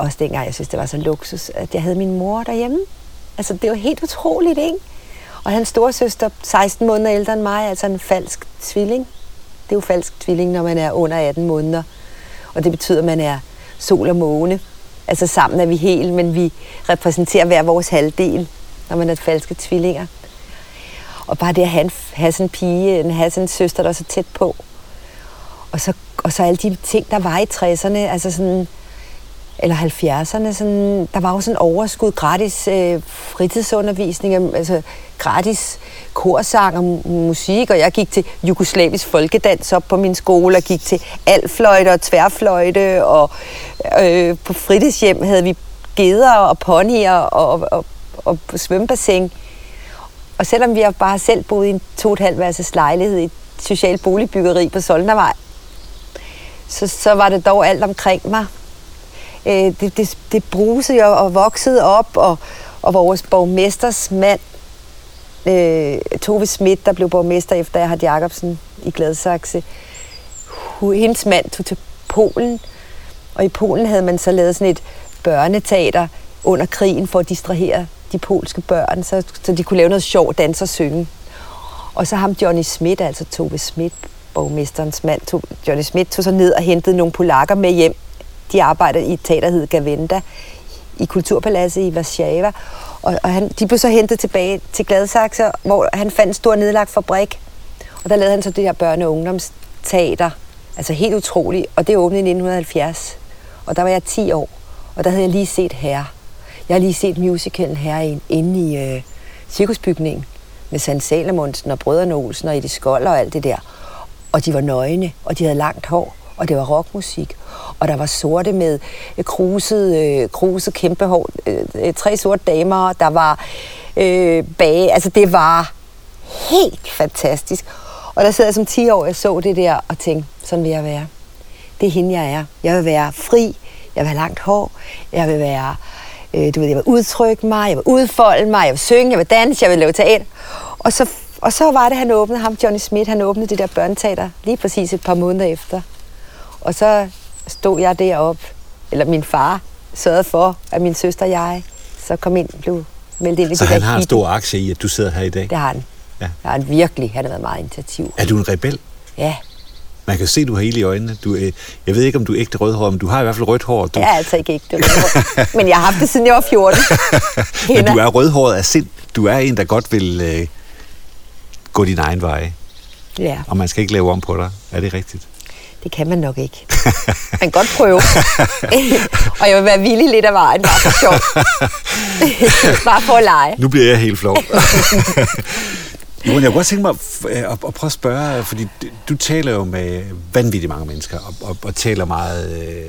også dengang, jeg synes, det var så luksus, at jeg havde min mor derhjemme. Altså, det var helt utroligt, ikke? Og hans storesøster, 16 måneder ældre end mig, altså en falsk tvilling. Det er jo falsk tvilling, når man er under 18 måneder. Og det betyder, at man er sol og måne. Altså sammen er vi helt, men vi repræsenterer hver vores halvdel, når man er falske tvillinger. Og bare det at have, en, have sådan en pige, en, have sådan en søster, der er så tæt på. Og så, og så alle de ting, der var i 60'erne, altså sådan eller 70'erne, sådan, der var jo sådan overskud, gratis øh, fritidsundervisning, altså gratis korsang og musik, og jeg gik til jugoslavisk folkedans op på min skole, og gik til alfløjte og tværfløjte, og øh, på fritidshjem havde vi geder og ponyer og, og, og, og svømmebassin. Og selvom vi har bare selv boet i en to og et halvt værelses lejlighed i et socialt boligbyggeri på Solnavej, så, så var det dog alt omkring mig øh, det, det, det brusede og, og voksede op, og, og vores borgmesters mand, øh, Tove Schmidt, der blev borgmester efter Erhard Jacobsen i Gladsaxe, hendes mand tog til Polen, og i Polen havde man så lavet sådan et børneteater under krigen for at distrahere de polske børn, så, så de kunne lave noget sjov dans og synge. Og så ham Johnny Schmidt, altså Tove Schmidt, borgmesterens mand, tog, Johnny Schmidt tog så ned og hentede nogle polakker med hjem de arbejder i et teater, der hedder Gavenda, i Kulturpaladset i Warszawa. Og, og han, de blev så hentet tilbage til Gladsaxe, hvor han fandt en stor nedlagt fabrik. Og der lavede han så det her børne- og ungdomsteater. Altså helt utroligt. Og det åbnede i 1970. Og der var jeg 10 år. Og der havde jeg lige set her. Jeg har lige set musicalen her inde i øh, cirkusbygningen med Sand Salomonsen og Brødrene Olsen og Edith Skold og alt det der. Og de var nøgne, og de havde langt hår, og det var rockmusik. Og der var sorte med øh, kruset, øh, kruset kæmpe hår, øh, øh, tre sorte damer, der var øh, bage. Altså det var helt fantastisk. Og der sad jeg som 10 år, jeg så det der og tænkte, sådan vil jeg være. Det er hende, jeg er. Jeg vil være fri, jeg vil have langt hår, jeg vil være, øh, du ved, jeg vil udtrykke mig, jeg vil udfolde mig, jeg vil synge, jeg vil danse, jeg vil lave teater. Og så, og så var det, han åbnede ham, Johnny Smith, han åbnede det der børneteater lige præcis et par måneder efter. Og så stod jeg deroppe, eller min far sørgede for, at min søster og jeg så kom ind, blev meldt ind i Så det han der har en stor aktie i, at du sidder her i dag? Det har han. Ja. Det har han virkelig. Han har været meget initiativ. Er du en rebel? Ja, Man kan se, du har hele i øjnene. Du, øh, jeg ved ikke, om du er ægte rødhåret, men du har i hvert fald rødt hår. Du, jeg er altså ikke ægte. rødhåret. Men jeg har haft det, siden jeg var 14. men du er rødhåret af sind. Du er en, der godt vil øh, gå din egen vej. Ja, Og man skal ikke lave om på dig. Er det rigtigt? Det kan man nok ikke. Man kan godt prøve. og jeg vil være villig lidt af vejen, bare for sjov. bare for at lege. Nu bliver jeg helt flov. Johan, jeg kunne godt tænke mig øh, at, at prøve at spørge, fordi du- du taler jo med vanvittigt mange mennesker, og, og, og taler meget øh,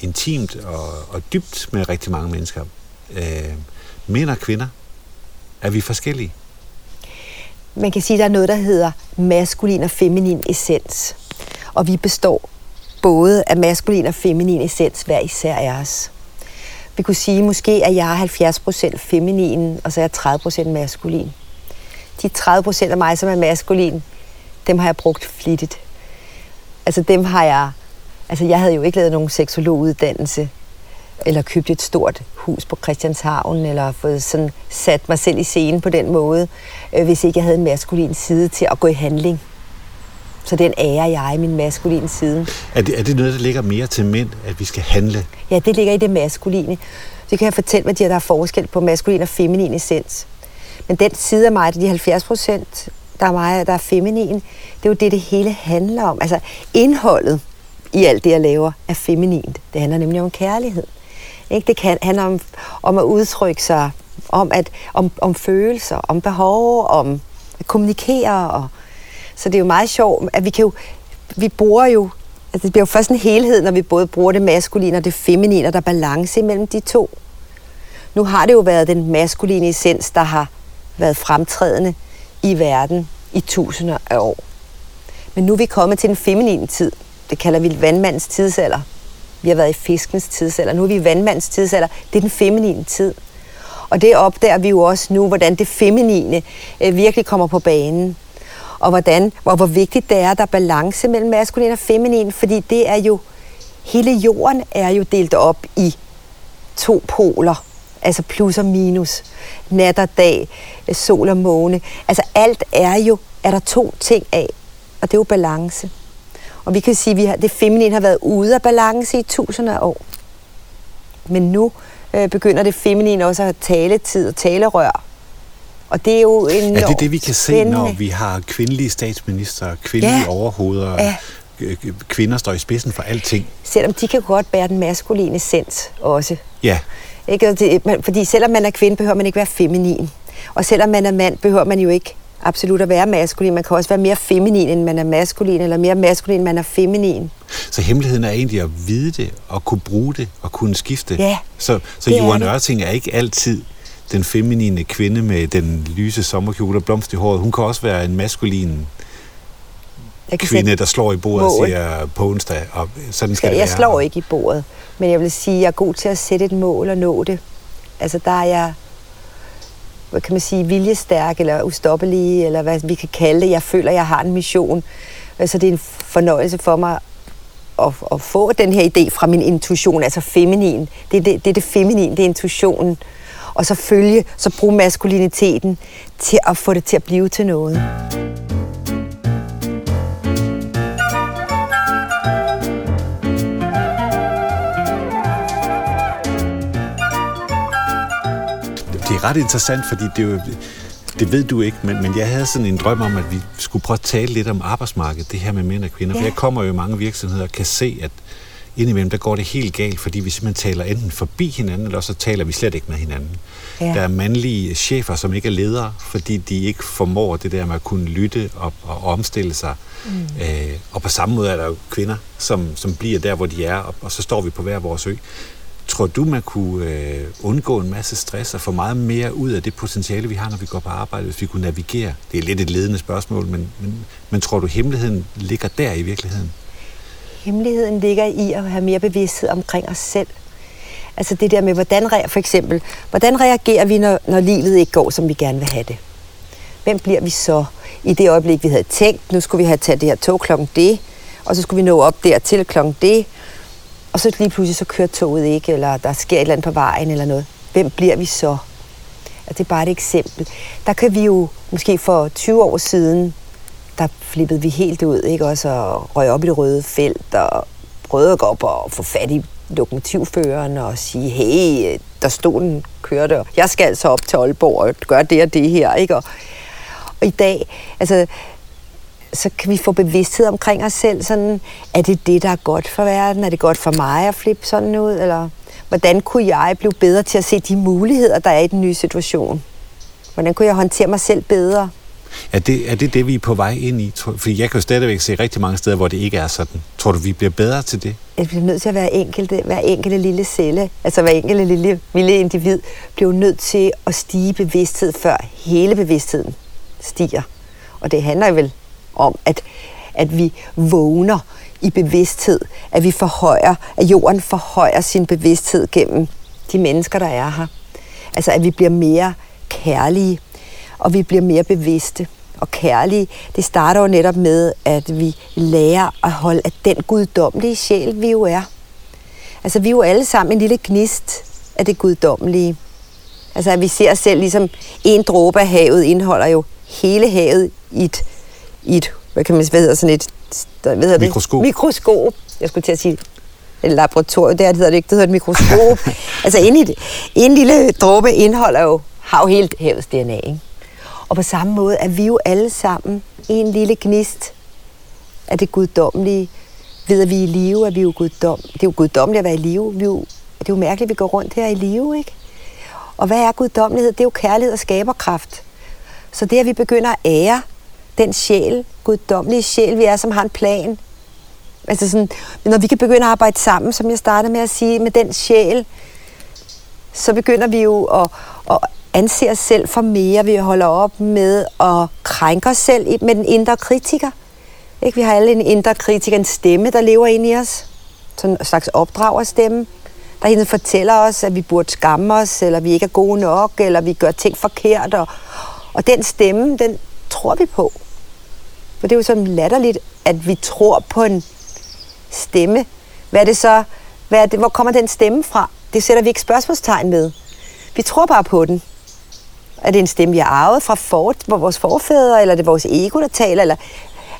intimt og, og dybt med rigtig mange mennesker. Øh, mænd og kvinder, er vi forskellige? Man kan sige, at der er noget, der hedder maskulin og feminin essens. Og vi består både af maskulin og feminin essens hver især af os. Vi kunne sige måske, at jeg er 70% feminin, og så er jeg 30% maskulin. De 30% af mig, som er maskulin, dem har jeg brugt flittigt. Altså dem har jeg... Altså jeg havde jo ikke lavet nogen seksologuddannelse, eller købt et stort hus på Christianshavn, eller fået sådan sat mig selv i scenen på den måde, øh, hvis ikke jeg havde en maskulin side til at gå i handling. Så den ærer jeg, min maskuline side. Er det, er det noget, der ligger mere til mænd, at vi skal handle? Ja, det ligger i det maskuline. Det kan jeg fortælle mig, at der er forskel på maskulin og feminin essens. Men den side af mig, de 70 procent, der er mig, der er feminin, det er jo det, det hele handler om. Altså indholdet i alt det, jeg laver, er feminint. Det handler nemlig om kærlighed. Ikke? Det kan, handler om, om at udtrykke sig, om, at, om, om følelser, om behov, om at kommunikere. Og, så det er jo meget sjovt, at vi kan jo, vi bruger jo, altså det bliver jo først en helhed, når vi både bruger det maskuline og det feminine, og der er balance mellem de to. Nu har det jo været den maskuline essens, der har været fremtrædende i verden i tusinder af år. Men nu er vi kommet til den feminine tid. Det kalder vi vandmandens tidsalder. Vi har været i fiskens tidsalder. Nu er vi i vandmandens tidsalder. Det er den feminine tid. Og det opdager vi jo også nu, hvordan det feminine øh, virkelig kommer på banen. Og hvordan, hvor, hvor vigtigt det er, at der er balance mellem maskulin og feminin, fordi det er jo, hele jorden er jo delt op i to poler, altså plus og minus, nat og dag, øh, sol og måne. Altså alt er jo, er der to ting af, og det er jo balance. Og vi kan sige, at vi det feminine har været ude af balance i tusinder af år. Men nu øh, begynder det feminine også at have taletid og talerør. Og det er jo en Er det det, vi kan se, når vi har kvindelige statsminister, kvindelige Ja. overhoveder, Ja. kvinder står i spidsen for alting? Selvom de kan godt bære den maskuline sens også. Ja, Ikke? Fordi selvom man er kvinde, behøver man ikke være feminin. Og selvom man er mand, behøver man jo ikke absolut at være maskulin. Man kan også være mere feminin, end man er maskulin, eller mere maskulin, end man er feminin. så hemmeligheden er egentlig at vide det, og kunne bruge det, og kunne skifte. Ja, så så Johan. Ørting er ikke altid den feminine kvinde med den lyse sommerkjole og blomst i håret. Hun kan også være en maskulin Jeg kan kvinde, der slår i bordet og mål. siger på onsdag, og sådan skal skal, det jeg være. slår ikke i bordet, men jeg vil sige, at jeg er god til at sætte et mål og nå det. Altså der er jeg, hvad kan man sige, viljestærk eller ustoppelig, eller hvad vi kan kalde det. Jeg føler, at jeg har en mission. Så det er en fornøjelse for mig at, at få den her idé fra min intuition, altså feminin. Det er det, det, er det feminine, det er intuitionen. Og så følge, så bruge maskuliniteten til at få det til at blive til noget. Det er ret interessant, fordi det er jo, det ved du ikke, men, men jeg havde sådan en drøm om, at vi skulle prøve at tale lidt om arbejdsmarkedet, det her med mænd og kvinder. Ja. For jeg kommer jo i mange virksomheder og kan se, at indimellem, der går det helt galt, fordi vi simpelthen taler enten forbi hinanden, eller så taler vi slet ikke med hinanden. Ja. Der er mandlige chefer, som ikke er ledere, fordi de ikke formår det der med at kunne lytte og, og omstille sig. Mm. Øh, og på samme måde er der jo kvinder, som, som bliver der, hvor de er, og, og så står vi på hver vores ø. Tror du, man kunne øh, undgå en masse stress og få meget mere ud af det potentiale, vi har, når vi går på arbejde, hvis vi kunne navigere? Det er lidt et ledende spørgsmål, men, men, men tror du, hemmeligheden ligger der i virkeligheden? Hemmeligheden ligger i at have mere bevidsthed omkring os selv. Altså det der med, hvordan, for eksempel, hvordan reagerer vi, når, når livet ikke går, som vi gerne vil have det? Hvem bliver vi så? I det øjeblik, vi havde tænkt, nu skulle vi have taget det her tog klokken det, og så skulle vi nå op der til klokken det, og så lige pludselig så kører toget ikke, eller der sker et eller andet på vejen eller noget. Hvem bliver vi så? Og det er bare et eksempel. Der kan vi jo måske for 20 år siden, der flippede vi helt ud, ikke? Også og røg op i det røde felt og prøvede at gå op og få fat i lokomotivføreren og sige, hey, der stod den kørte, og jeg skal altså op til Aalborg og gøre det og det her, ikke? Og, og i dag, altså, så kan vi få bevidsthed omkring os selv. Sådan, er det det, der er godt for verden? Er det godt for mig at flippe sådan ud? Eller hvordan kunne jeg blive bedre til at se de muligheder, der er i den nye situation? Hvordan kunne jeg håndtere mig selv bedre? Er det, er det det, vi er på vej ind i? Fordi jeg kan jo stadigvæk se rigtig mange steder, hvor det ikke er sådan. Tror du, vi bliver bedre til det? Jeg bliver nødt til at være enkelte, hver enkelte lille celle, altså hver enkelte lille, lille individ, bliver nødt til at stige bevidsthed, før hele bevidstheden stiger. Og det handler jo vel om, at, at vi vågner i bevidsthed, at vi forhøjer, at jorden forhøjer sin bevidsthed gennem de mennesker, der er her. Altså at vi bliver mere kærlige, og vi bliver mere bevidste og kærlige. Det starter jo netop med, at vi lærer at holde af den guddommelige sjæl, vi jo er. Altså vi er jo alle sammen en lille gnist af det guddommelige. Altså at vi ser os selv ligesom en dråbe af havet indeholder jo hele havet i et i et, hvad kan man hvad hedder sådan et, hvad hedder det? Mikroskop. Mikroskop. Jeg skulle til at sige et laboratorium, det hedder det ikke, det hedder et mikroskop. altså en, en lille dråbe indeholder jo, har jo helt havets DNA, ikke? Og på samme måde er vi jo alle sammen en lille gnist af det guddommelige. Ved at vi er i live, at vi er jo guddom. Det er jo guddommeligt at være i live. Vi er jo, det er jo mærkeligt, at vi går rundt her i live, ikke? Og hvad er guddommelighed? Det er jo kærlighed og skaberkraft. Så det, at vi begynder at ære den sjæl, guddommelige sjæl, vi er, som har en plan. Altså sådan, når vi kan begynde at arbejde sammen, som jeg startede med at sige, med den sjæl, så begynder vi jo at, at anser os selv for mere. Vi holder op med at krænke os selv med den indre kritiker. Ikke? Vi har alle en indre kritiker, en stemme, der lever ind i os. Sådan en slags opdragerstemme, der hende fortæller os, at vi burde skamme os, eller vi ikke er gode nok, eller vi gør ting forkert. Og, og den stemme, den tror vi på. For det er jo sådan latterligt, at vi tror på en stemme. Hvad er det så? Hvad er det, hvor kommer den stemme fra? Det sætter vi ikke spørgsmålstegn med. Vi tror bare på den. Er det en stemme, vi har arvet fra for, vores forfædre, eller er det vores ego, der taler? Eller,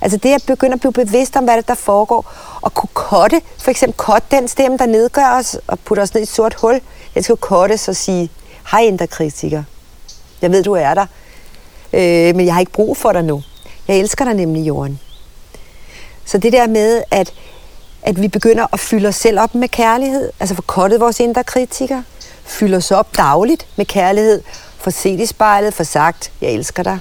altså det at begynde at blive bevidst om, hvad det der foregår, og kunne kotte, for eksempel kotte den stemme, der nedgør os, og putter os ned i et sort hul. Jeg skal kotte og sige, hej indre kritiker. Jeg ved, du er der, øh, men jeg har ikke brug for dig nu. Jeg elsker dig nemlig, Jorden. Så det der med, at, at vi begynder at fylde os selv op med kærlighed, altså få kottet vores indre kritiker, fylde os op dagligt med kærlighed, få set i spejlet, få sagt, jeg elsker dig.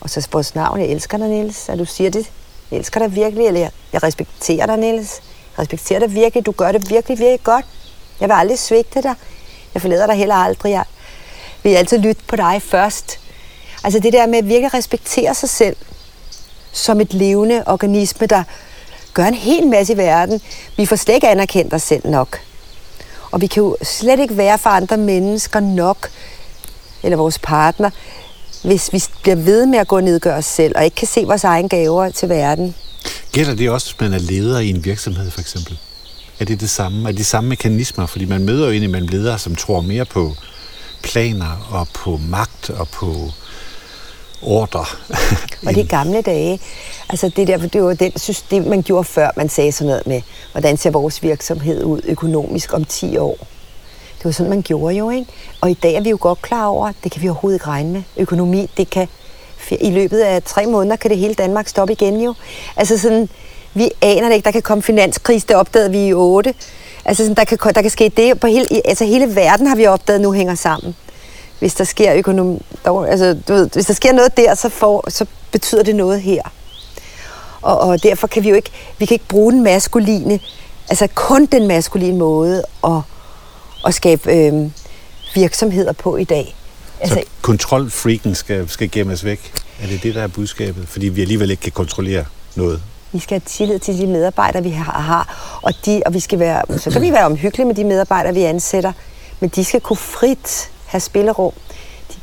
Og så vores navn, jeg elsker dig, Niels, at du siger det. Jeg elsker dig virkelig, eller jeg respekterer dig, Niels. Jeg respekterer dig virkelig, du gør det virkelig, virkelig godt. Jeg vil aldrig svigte dig. Jeg forlader dig heller aldrig. Jeg vil altid lytte på dig først. Altså det der med at virkelig respektere sig selv, som et levende organisme, der gør en hel masse i verden. Vi får slet ikke anerkendt os selv nok. Og vi kan jo slet ikke være for andre mennesker nok, eller vores partner, hvis vi bliver ved med at gå og nedgøre os selv, og ikke kan se vores egen gaver til verden. Gælder det også, hvis man er leder i en virksomhed, for eksempel? Er det det samme? Er det de samme mekanismer? Fordi man møder jo indimellem ledere, som tror mere på planer og på magt og på ordre. og de gamle dage, altså det der, det var den system, man gjorde før, man sagde sådan noget med, hvordan ser vores virksomhed ud økonomisk om 10 år. Det var sådan, man gjorde jo, ikke? Og i dag er vi jo godt klar over, det kan vi overhovedet ikke regne med. Økonomi, det kan, i løbet af tre måneder kan det hele Danmark stoppe igen jo. Altså sådan, Vi aner det ikke. Der kan komme finanskrise, det opdagede vi i 8. Altså, sådan, der, kan, der kan ske det på hele, altså, hele verden har vi opdaget nu hænger sammen. Hvis der sker økonomi, altså, du ved, hvis der sker noget der, så, får, så betyder det noget her. Og, og derfor kan vi jo ikke, vi kan ikke bruge den maskuline, altså kun den maskuline måde at, at skabe øh, virksomheder på i dag. Altså, så kontrolfreaken skal, skal gemmes væk? Er det det, der er budskabet? Fordi vi alligevel ikke kan kontrollere noget. Vi skal have tillid til de medarbejdere, vi har, og, de, og vi skal være, så kan vi være omhyggelige med de medarbejdere, vi ansætter, men de skal kunne frit have spillerum.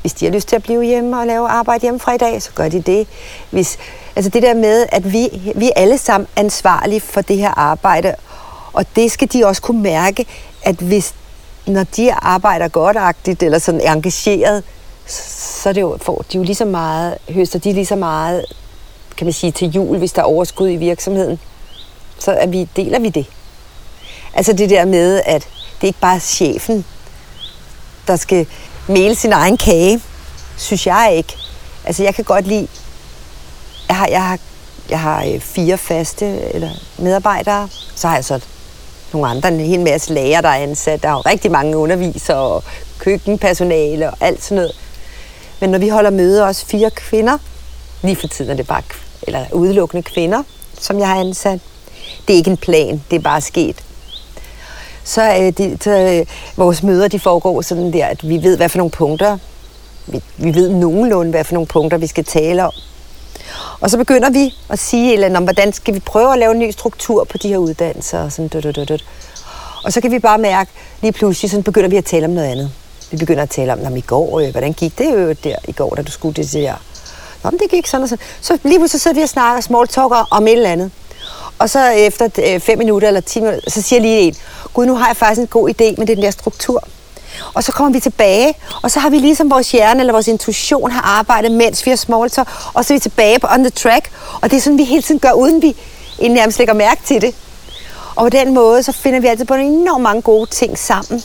Hvis de har lyst til at blive hjemme og lave arbejde hjemme fra i dag, så gør de det. Hvis, altså det der med, at vi, vi er alle sammen ansvarlige for det her arbejde, og det skal de også kunne mærke, at hvis når de arbejder godtagtigt eller sådan engageret, så er det jo, får de jo lige så meget, høster de lige så meget, kan man sige, til jul, hvis der er overskud i virksomheden. Så er vi, deler vi det. Altså det der med, at det ikke bare er chefen, der skal male sin egen kage, synes jeg ikke. Altså jeg kan godt lide, jeg har, jeg har, jeg har øh, fire faste eller medarbejdere, så har jeg så nogle andre, en hel masse læger, der er ansat. Der er jo rigtig mange undervisere og køkkenpersonale og alt sådan noget. Men når vi holder møde, også fire kvinder, lige for tiden er det bare eller udelukkende kvinder, som jeg har ansat. Det er ikke en plan, det er bare sket. Så, øh, de, så øh, vores møder de foregår sådan der, at vi ved, hvad for nogle punkter, vi, vi ved nogenlunde, hvad for nogle punkter, vi skal tale om. Og så begynder vi at sige, eller om, hvordan skal vi prøve at lave en ny struktur på de her uddannelser. Og, sådan, død, død, død. og så kan vi bare mærke, lige pludselig så begynder vi at tale om noget andet. Vi begynder at tale om, om i går, øh, hvordan gik det jo der i går, da du skulle det der. Nå, men det gik sådan og sådan. Så lige pludselig sidder vi og snakker small talker om et eller andet. Og så efter øh, fem minutter eller ti minutter, så siger lige en, gud, nu har jeg faktisk en god idé med den der struktur. Og så kommer vi tilbage, og så har vi ligesom vores hjerne eller vores intuition har arbejdet, mens vi har talk, og så er vi tilbage på on the track. Og det er sådan, vi hele tiden gør, uden vi nærmest lægger mærke til det. Og på den måde, så finder vi altid på enormt mange gode ting sammen.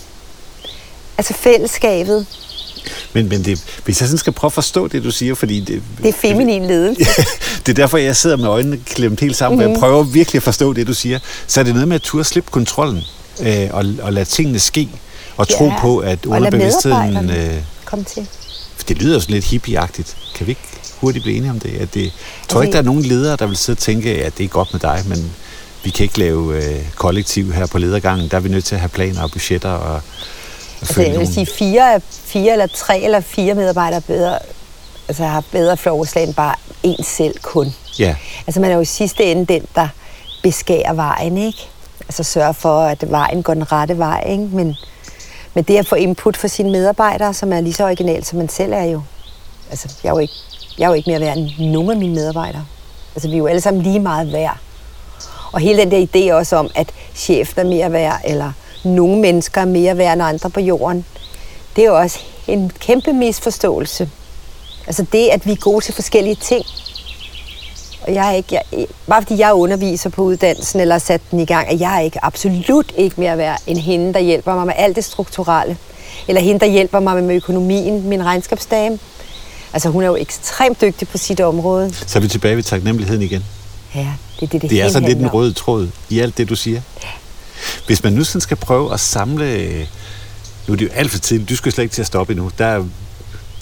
Altså fællesskabet. Men, men det, hvis jeg sådan skal prøve at forstå det, du siger, fordi... Det, det er feminin ledelse. det er derfor, jeg sidder med øjnene klemt helt sammen, mm-hmm. jeg prøver virkelig at forstå det, du siger. Så er det noget med at turde slippe kontrollen øh, og, og lade tingene ske, og ja, tro på, at underbevidstheden... Øh, komme til. Det lyder sådan lidt hippieagtigt. Kan vi ikke hurtigt blive enige om det? At det jeg tror altså, ikke, der er nogen ledere, der vil sidde og tænke, at det er godt med dig, men vi kan ikke lave øh, kollektiv her på ledergangen. Der er vi nødt til at have planer og budgetter og Altså, jeg vil sige, fire, fire eller tre eller fire medarbejdere bedre, altså, har bedre florslag end bare en selv kun. Ja. Altså man er jo i sidste ende den, der beskærer vejen, ikke? Altså sørger for, at vejen går den rette vej, ikke? Men, men det at få input fra sine medarbejdere, som er lige så original som man selv er jo. Altså, jeg er jo ikke, jeg er jo ikke mere værd end nogen af mine medarbejdere. Altså, vi er jo alle sammen lige meget værd. Og hele den der idé også om, at chefen er mere værd, eller nogle mennesker er mere værd end andre på jorden, det er jo også en kæmpe misforståelse. Altså det, at vi er gode til forskellige ting. Og jeg er ikke, jeg, bare fordi jeg underviser på uddannelsen eller sat den i gang, at jeg er ikke absolut ikke mere værd end hende, der hjælper mig med alt det strukturelle. Eller hende, der hjælper mig med økonomien, min regnskabsdame. Altså hun er jo ekstremt dygtig på sit område. Så er vi tilbage ved taknemmeligheden igen. Ja, det er det, det Det er sådan lidt en rød tråd i alt det, du siger. Ja. Hvis man nu sådan skal prøve at samle... Nu er det jo alt for tidligt, du skal slet ikke til at stoppe endnu. Der,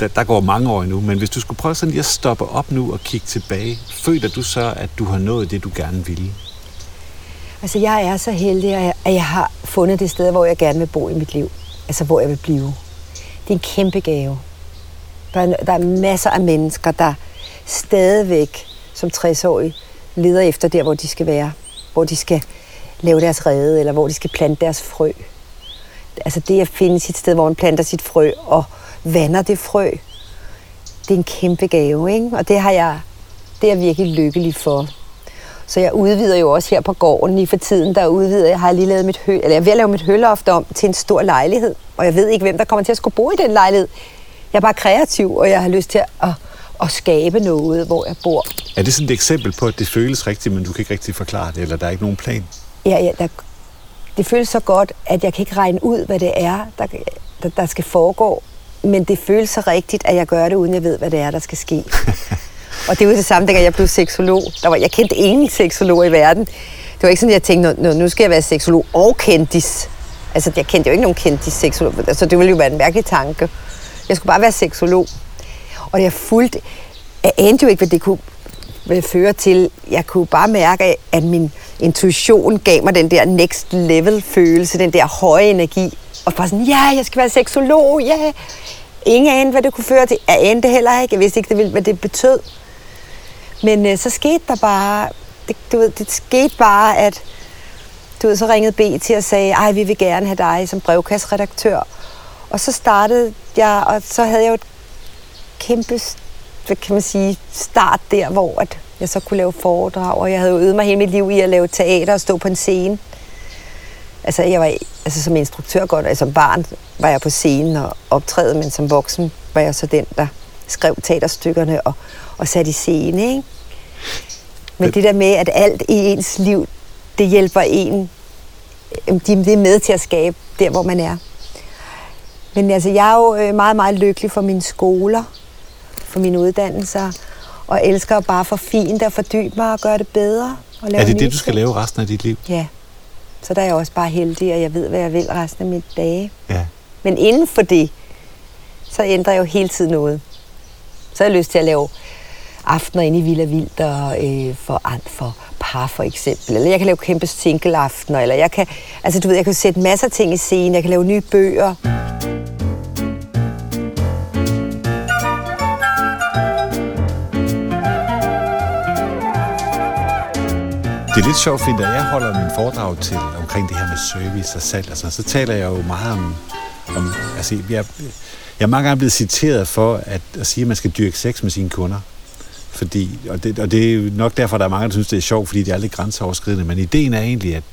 der, der går mange år endnu, men hvis du skulle prøve sådan lige at stoppe op nu og kigge tilbage, føler du så, at du har nået det, du gerne ville? Altså, jeg er så heldig, at jeg har fundet det sted, hvor jeg gerne vil bo i mit liv. Altså, hvor jeg vil blive. Det er en kæmpe gave. Der er, der er masser af mennesker, der stadigvæk som 60-årige leder efter der, hvor de skal være. Hvor de skal lave deres rede, eller hvor de skal plante deres frø. Altså det at finde sit sted, hvor man planter sit frø og vander det frø, det er en kæmpe gave, ikke? Og det har jeg, det er jeg virkelig lykkelig for. Så jeg udvider jo også her på gården lige for tiden, der udvider jeg, har lige lavet mit hø, eller jeg er ved at lave mit hølloft om til en stor lejlighed, og jeg ved ikke, hvem der kommer til at skulle bo i den lejlighed. Jeg er bare kreativ, og jeg har lyst til at, at skabe noget, hvor jeg bor. Er det sådan et eksempel på, at det føles rigtigt, men du kan ikke rigtig forklare det, eller der er ikke nogen plan? ja, ja, der, det føles så godt, at jeg kan ikke regne ud, hvad det er, der, der, der skal foregå. Men det føles så rigtigt, at jeg gør det, uden jeg ved, hvad det er, der skal ske. Og det var det samme, da jeg blev seksolog. Der var, jeg kendte ingen seksolog i verden. Det var ikke sådan, at jeg tænkte, nu, nu skal jeg være seksolog og kendis. Altså, jeg kendte jo ikke nogen kendis seksolog. Altså, det ville jo være en mærkelig tanke. Jeg skulle bare være seksolog. Og jeg fulgte... Jeg anede jo ikke, hvad det kunne føre til. Jeg kunne bare mærke, at min intuition gav mig den der next level følelse, den der høje energi. Og bare sådan, ja, jeg skal være seksolog, ja. Ingen anede, hvad det kunne føre til. Jeg anede heller ikke. Jeg vidste ikke, det ville, hvad det betød. Men øh, så skete der bare, det, du ved, det skete bare, at du ved, så ringede B til og sagde, ej, vi vil gerne have dig som brevkasseredaktør. Og så startede jeg, og så havde jeg jo et kæmpe, hvad kan man sige, start der, hvor at jeg så kunne lave foredrag, og jeg havde øvet mig hele mit liv i at lave teater og stå på en scene. Altså, jeg var altså, som instruktør godt, altså som barn var jeg på scenen og optræde, men som voksen var jeg så den, der skrev teaterstykkerne og, og satte i scene, ikke? Men det der med, at alt i ens liv, det hjælper en, det er med til at skabe der, hvor man er. Men altså, jeg er jo øh, meget, meget lykkelig for mine skoler, for mine uddannelser, og elsker bare for fint at fordybe mig og gøre det bedre. Og lave er det det, du skal lave resten af dit liv? Ja. Så der er jeg også bare heldig, at jeg ved, hvad jeg vil resten af mit dage. Ja. Men inden for det, så ændrer jeg jo hele tiden noget. Så har jeg lyst til at lave aftener inde i Villa Vilder øh, for, for par for eksempel. Eller jeg kan lave kæmpe single-aftener. Eller jeg kan, altså du ved, jeg kan sætte masser af ting i scenen. Jeg kan lave nye bøger. Det er lidt sjovt, fordi da jeg holder min foredrag til omkring det her med service og salg, altså, så taler jeg jo meget om, om altså, jeg, jeg er mange gange blevet citeret for at, at sige, at man skal dyrke sex med sine kunder. Fordi, og, det, og det er jo nok derfor, der er mange, der synes, det er sjovt, fordi det er lidt grænseoverskridende. Men ideen er egentlig, at,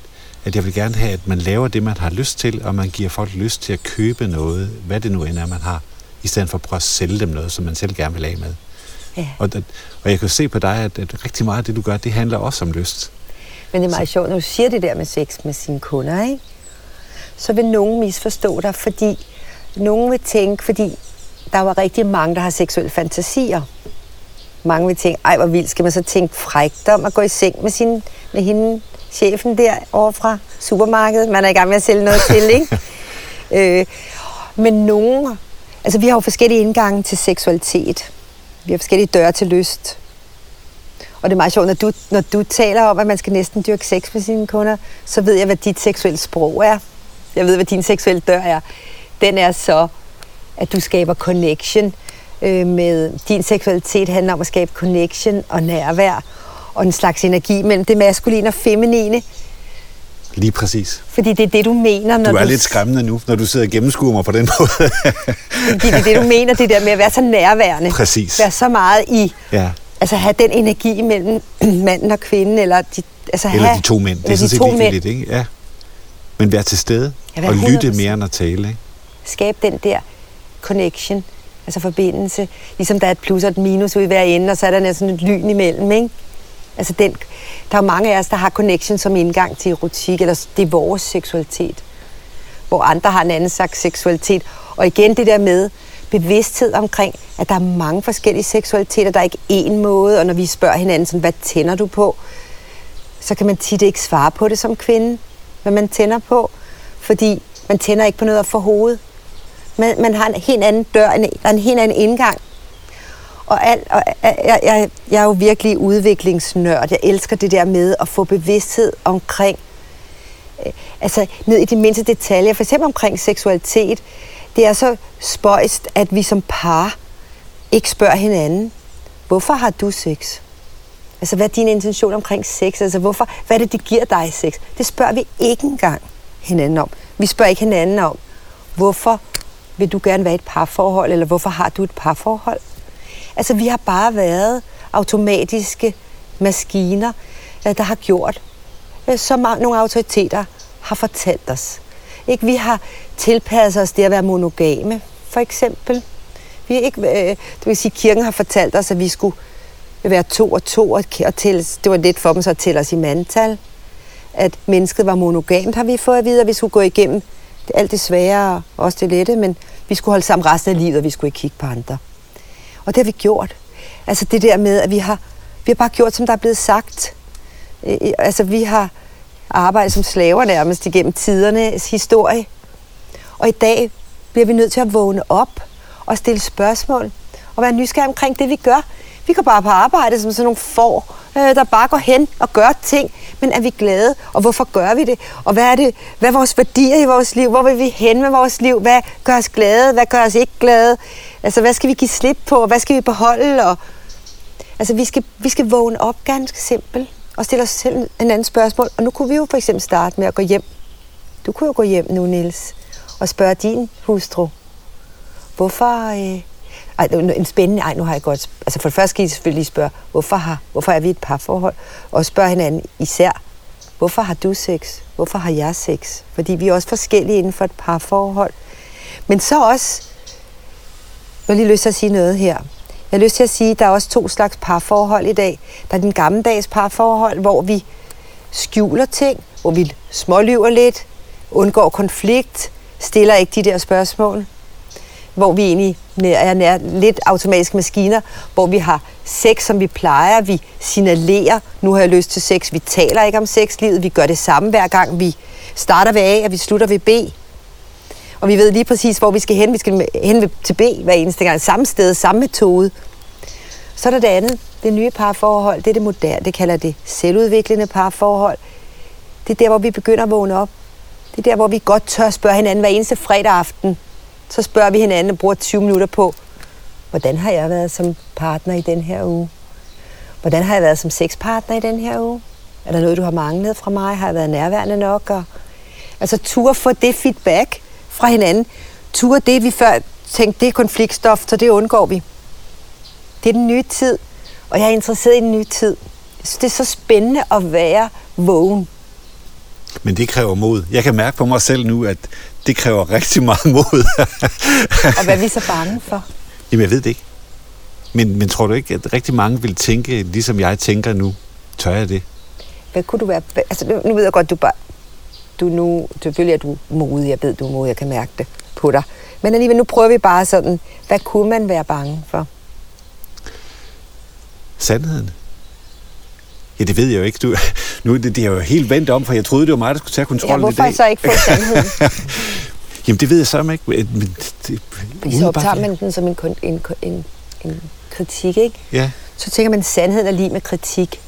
at jeg vil gerne have, at man laver det, man har lyst til, og man giver folk lyst til at købe noget, hvad det nu end er, man har, i stedet for at prøve at sælge dem noget, som man selv gerne vil af med. Ja. Og, og jeg kan se på dig, at, at rigtig meget af det, du gør, det handler også om lyst. Men det er meget sjovt, når du siger det der med sex med sine kunder, ikke? så vil nogen misforstå dig, fordi nogen vil tænke, fordi der var rigtig mange, der har seksuelle fantasier. Mange vil tænke, ej hvor vildt, skal man så tænke frægt om at gå i seng med, sin, med hende, chefen der over fra supermarkedet. Man er i gang med at sælge noget til, ikke? øh, men nogen, altså vi har jo forskellige indgange til seksualitet. Vi har forskellige døre til lyst. Og det er meget sjovt, når du, når du taler om, at man skal næsten dyrke sex med sine kunder, så ved jeg, hvad dit seksuelle sprog er. Jeg ved, hvad din seksuelle dør er. Den er så, at du skaber connection øh, med... Din seksualitet handler om at skabe connection og nærvær og en slags energi mellem det maskuline og feminine. Lige præcis. Fordi det er det, du mener, når du... er du... lidt skræmmende nu, når du sidder og gennemskuer mig på den måde. Fordi det er det, du mener, det der med at være så nærværende. Præcis. Være så meget i... Ja. Altså have den energi mellem manden og kvinden, eller de, altså Eller have, de to mænd. Det er sådan set ligegyldigt, mænd. ikke? Ja. Men vær til stede Ja, og lytte 100%. mere end at tale, ikke? Skabe den der connection, altså forbindelse. Ligesom der er et plus og et minus ude i hver ende, og så er der sådan et lyn imellem, ikke? Altså den, der er mange af os, der har connection som indgang til erotik, eller det er vores seksualitet. Hvor andre har en anden slags seksualitet. Og igen det der med bevidsthed omkring, at der er mange forskellige seksualiteter. Der er ikke én måde, og når vi spørger hinanden, sådan, hvad tænder du på? Så kan man tit ikke svare på det som kvinde, hvad man tænder på. Fordi man tænder ikke på noget for hovedet. Man, man har en helt anden dør, en, der er en helt anden indgang. Og, alt, og jeg, jeg, jeg er jo virkelig udviklingsnørd. Jeg elsker det der med at få bevidsthed omkring, øh, altså ned i de mindste detaljer, for eksempel omkring seksualitet. Det er så spøjst, at vi som par ikke spørger hinanden, hvorfor har du sex? Altså, hvad er din intention omkring sex? Altså, hvorfor, hvad er det, det giver dig sex? Det spørger vi ikke engang hinanden om. Vi spørger ikke hinanden om, hvorfor vil du gerne være i et parforhold, eller hvorfor har du et parforhold? Altså, vi har bare været automatiske maskiner, øh, der har gjort, øh, som nogle autoriteter har fortalt os. Ikke? Vi har tilpasset os det at være monogame, for eksempel. Vi er ikke, øh, det vil sige, kirken har fortalt os, at vi skulle være to og to, og og tælles, det var lidt for dem så at tælle os i mandtal. At mennesket var monogamt, har vi fået at vide, at vi skulle gå igennem alt det svære og også det lette, men vi skulle holde sammen resten af livet, og vi skulle ikke kigge på andre. Og det har vi gjort. Altså det der med, at vi har, vi har bare gjort, som der er blevet sagt. Øh, altså vi har arbejdet som slaver nærmest igennem tidernes historie. Og i dag bliver vi nødt til at vågne op og stille spørgsmål og være nysgerrige omkring det, vi gør. Vi går bare på arbejde som sådan nogle får, øh, der bare går hen og gør ting. Men er vi glade? Og hvorfor gør vi det? Og hvad er, det, hvad er vores værdier i vores liv? Hvor vil vi hen med vores liv? Hvad gør os glade? Hvad gør os ikke glade? Altså, hvad skal vi give slip på? Hvad skal vi beholde? Og, altså, vi skal, vi skal vågne op ganske simpelt og stille os selv en anden spørgsmål. Og nu kunne vi jo for eksempel starte med at gå hjem. Du kunne jo gå hjem nu, Niels, og spørge din hustru, hvorfor... Øh, ej, en spændende, ej, nu har jeg godt... Altså for det første skal I selvfølgelig spørge, hvorfor, har, hvorfor er vi et parforhold? Og spørge hinanden især, hvorfor har du sex? Hvorfor har jeg sex? Fordi vi er også forskellige inden for et parforhold. Men så også... Jeg har lige lyst til at sige noget her. Jeg har lyst til at sige, at der er også to slags parforhold i dag. Der er den gammeldags parforhold, hvor vi skjuler ting, hvor vi smålyver lidt, undgår konflikt, stiller ikke de der spørgsmål hvor vi egentlig er nær, lidt automatiske maskiner, hvor vi har sex, som vi plejer, vi signalerer, nu har jeg lyst til sex, vi taler ikke om sexlivet, vi gør det samme hver gang, vi starter ved A, og vi slutter ved B. Og vi ved lige præcis, hvor vi skal hen. Vi skal hen til B hver eneste gang. Samme sted, samme metode. Så er der det andet, det nye parforhold. Det er det moderne, det kalder det selvudviklende parforhold. Det er der, hvor vi begynder at vågne op. Det er der, hvor vi godt tør spørge hinanden hver eneste fredag aften så spørger vi hinanden og bruger 20 minutter på, hvordan har jeg været som partner i den her uge? Hvordan har jeg været som sexpartner i den her uge? Er der noget, du har manglet fra mig? Har jeg været nærværende nok? Og, altså tur få det feedback fra hinanden. Tur det, vi før tænkte, det er konfliktstof, så det undgår vi. Det er den nye tid, og jeg er interesseret i den nye tid. Så det er så spændende at være vågen. Men det kræver mod. Jeg kan mærke på mig selv nu, at det kræver rigtig meget mod. og hvad er vi så bange for? Jamen, jeg ved det ikke. Men, men tror du ikke, at rigtig mange vil tænke, ligesom jeg tænker nu? Tør jeg det? Hvad kunne du være... Altså, nu, nu ved jeg godt, du bare... Du nu... Selvfølgelig er du modig. Jeg ved, du er modig. Jeg kan mærke det på dig. Men alligevel, nu prøver vi bare sådan... Hvad kunne man være bange for? Sandheden. Ja, det ved jeg jo ikke. Du, nu, det, det er jo helt vendt om, for jeg troede, det var mig, der skulle tage kontrollen ja, i dag. hvorfor så ikke få sandheden? Jamen, det ved jeg så ikke. Men det, så optager man den som en, en, en, en kritik, ikke? Ja. Så tænker man, at sandheden er lige med kritik.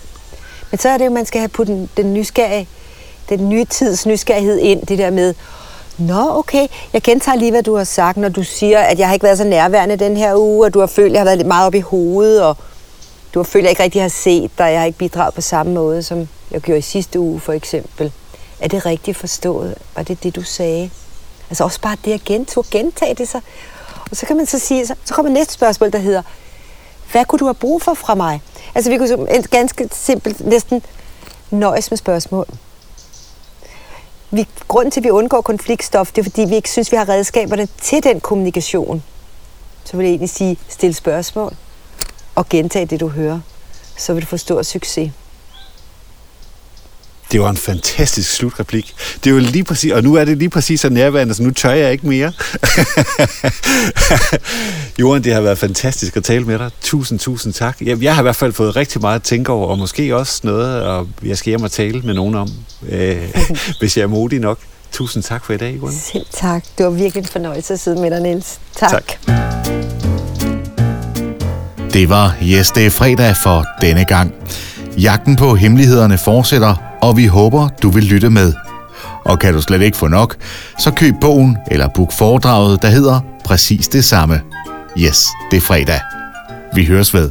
Men så er det jo, at man skal have puttet den, den nysgerrige, den nye tids nysgerrighed ind, det der med, Nå, okay. Jeg gentager lige, hvad du har sagt, når du siger, at jeg har ikke været så nærværende den her uge, og du har følt, at jeg har været lidt meget op i hovedet, og du har følt, at jeg ikke rigtig har set dig, jeg har ikke bidraget på samme måde, som jeg gjorde i sidste uge for eksempel. Er det rigtigt forstået? Var det det, du sagde? Altså også bare det at gentage, gentage det så. Og så kan man så sige, så, så kommer næste spørgsmål, der hedder, hvad kunne du have brug for fra mig? Altså vi kunne et ganske simpelt, næsten nøjes med spørgsmål. Vi, grunden til, at vi undgår konfliktstof, det er, fordi vi ikke synes, vi har redskaberne til den kommunikation. Så vil jeg egentlig sige, stille spørgsmål og gentage det, du hører, så vil du få stor succes. Det var en fantastisk slutreplik. Det er jo lige præcis, og nu er det lige præcis så nærværende, så nu tør jeg ikke mere. Johan, det har været fantastisk at tale med dig. Tusind, tusind tak. Jeg, jeg har i hvert fald fået rigtig meget at tænke over, og måske også noget, og jeg skal hjem og tale med nogen om, øh, hvis jeg er modig nok. Tusind tak for i dag, Johan. Selv tak. Det var virkelig en fornøjelse at sidde med dig, Niels. Tak. tak. Det var Yes, det er fredag for denne gang. Jagten på hemmelighederne fortsætter, og vi håber, du vil lytte med. Og kan du slet ikke få nok, så køb bogen eller book foredraget, der hedder præcis det samme. Yes, det er fredag. Vi høres ved.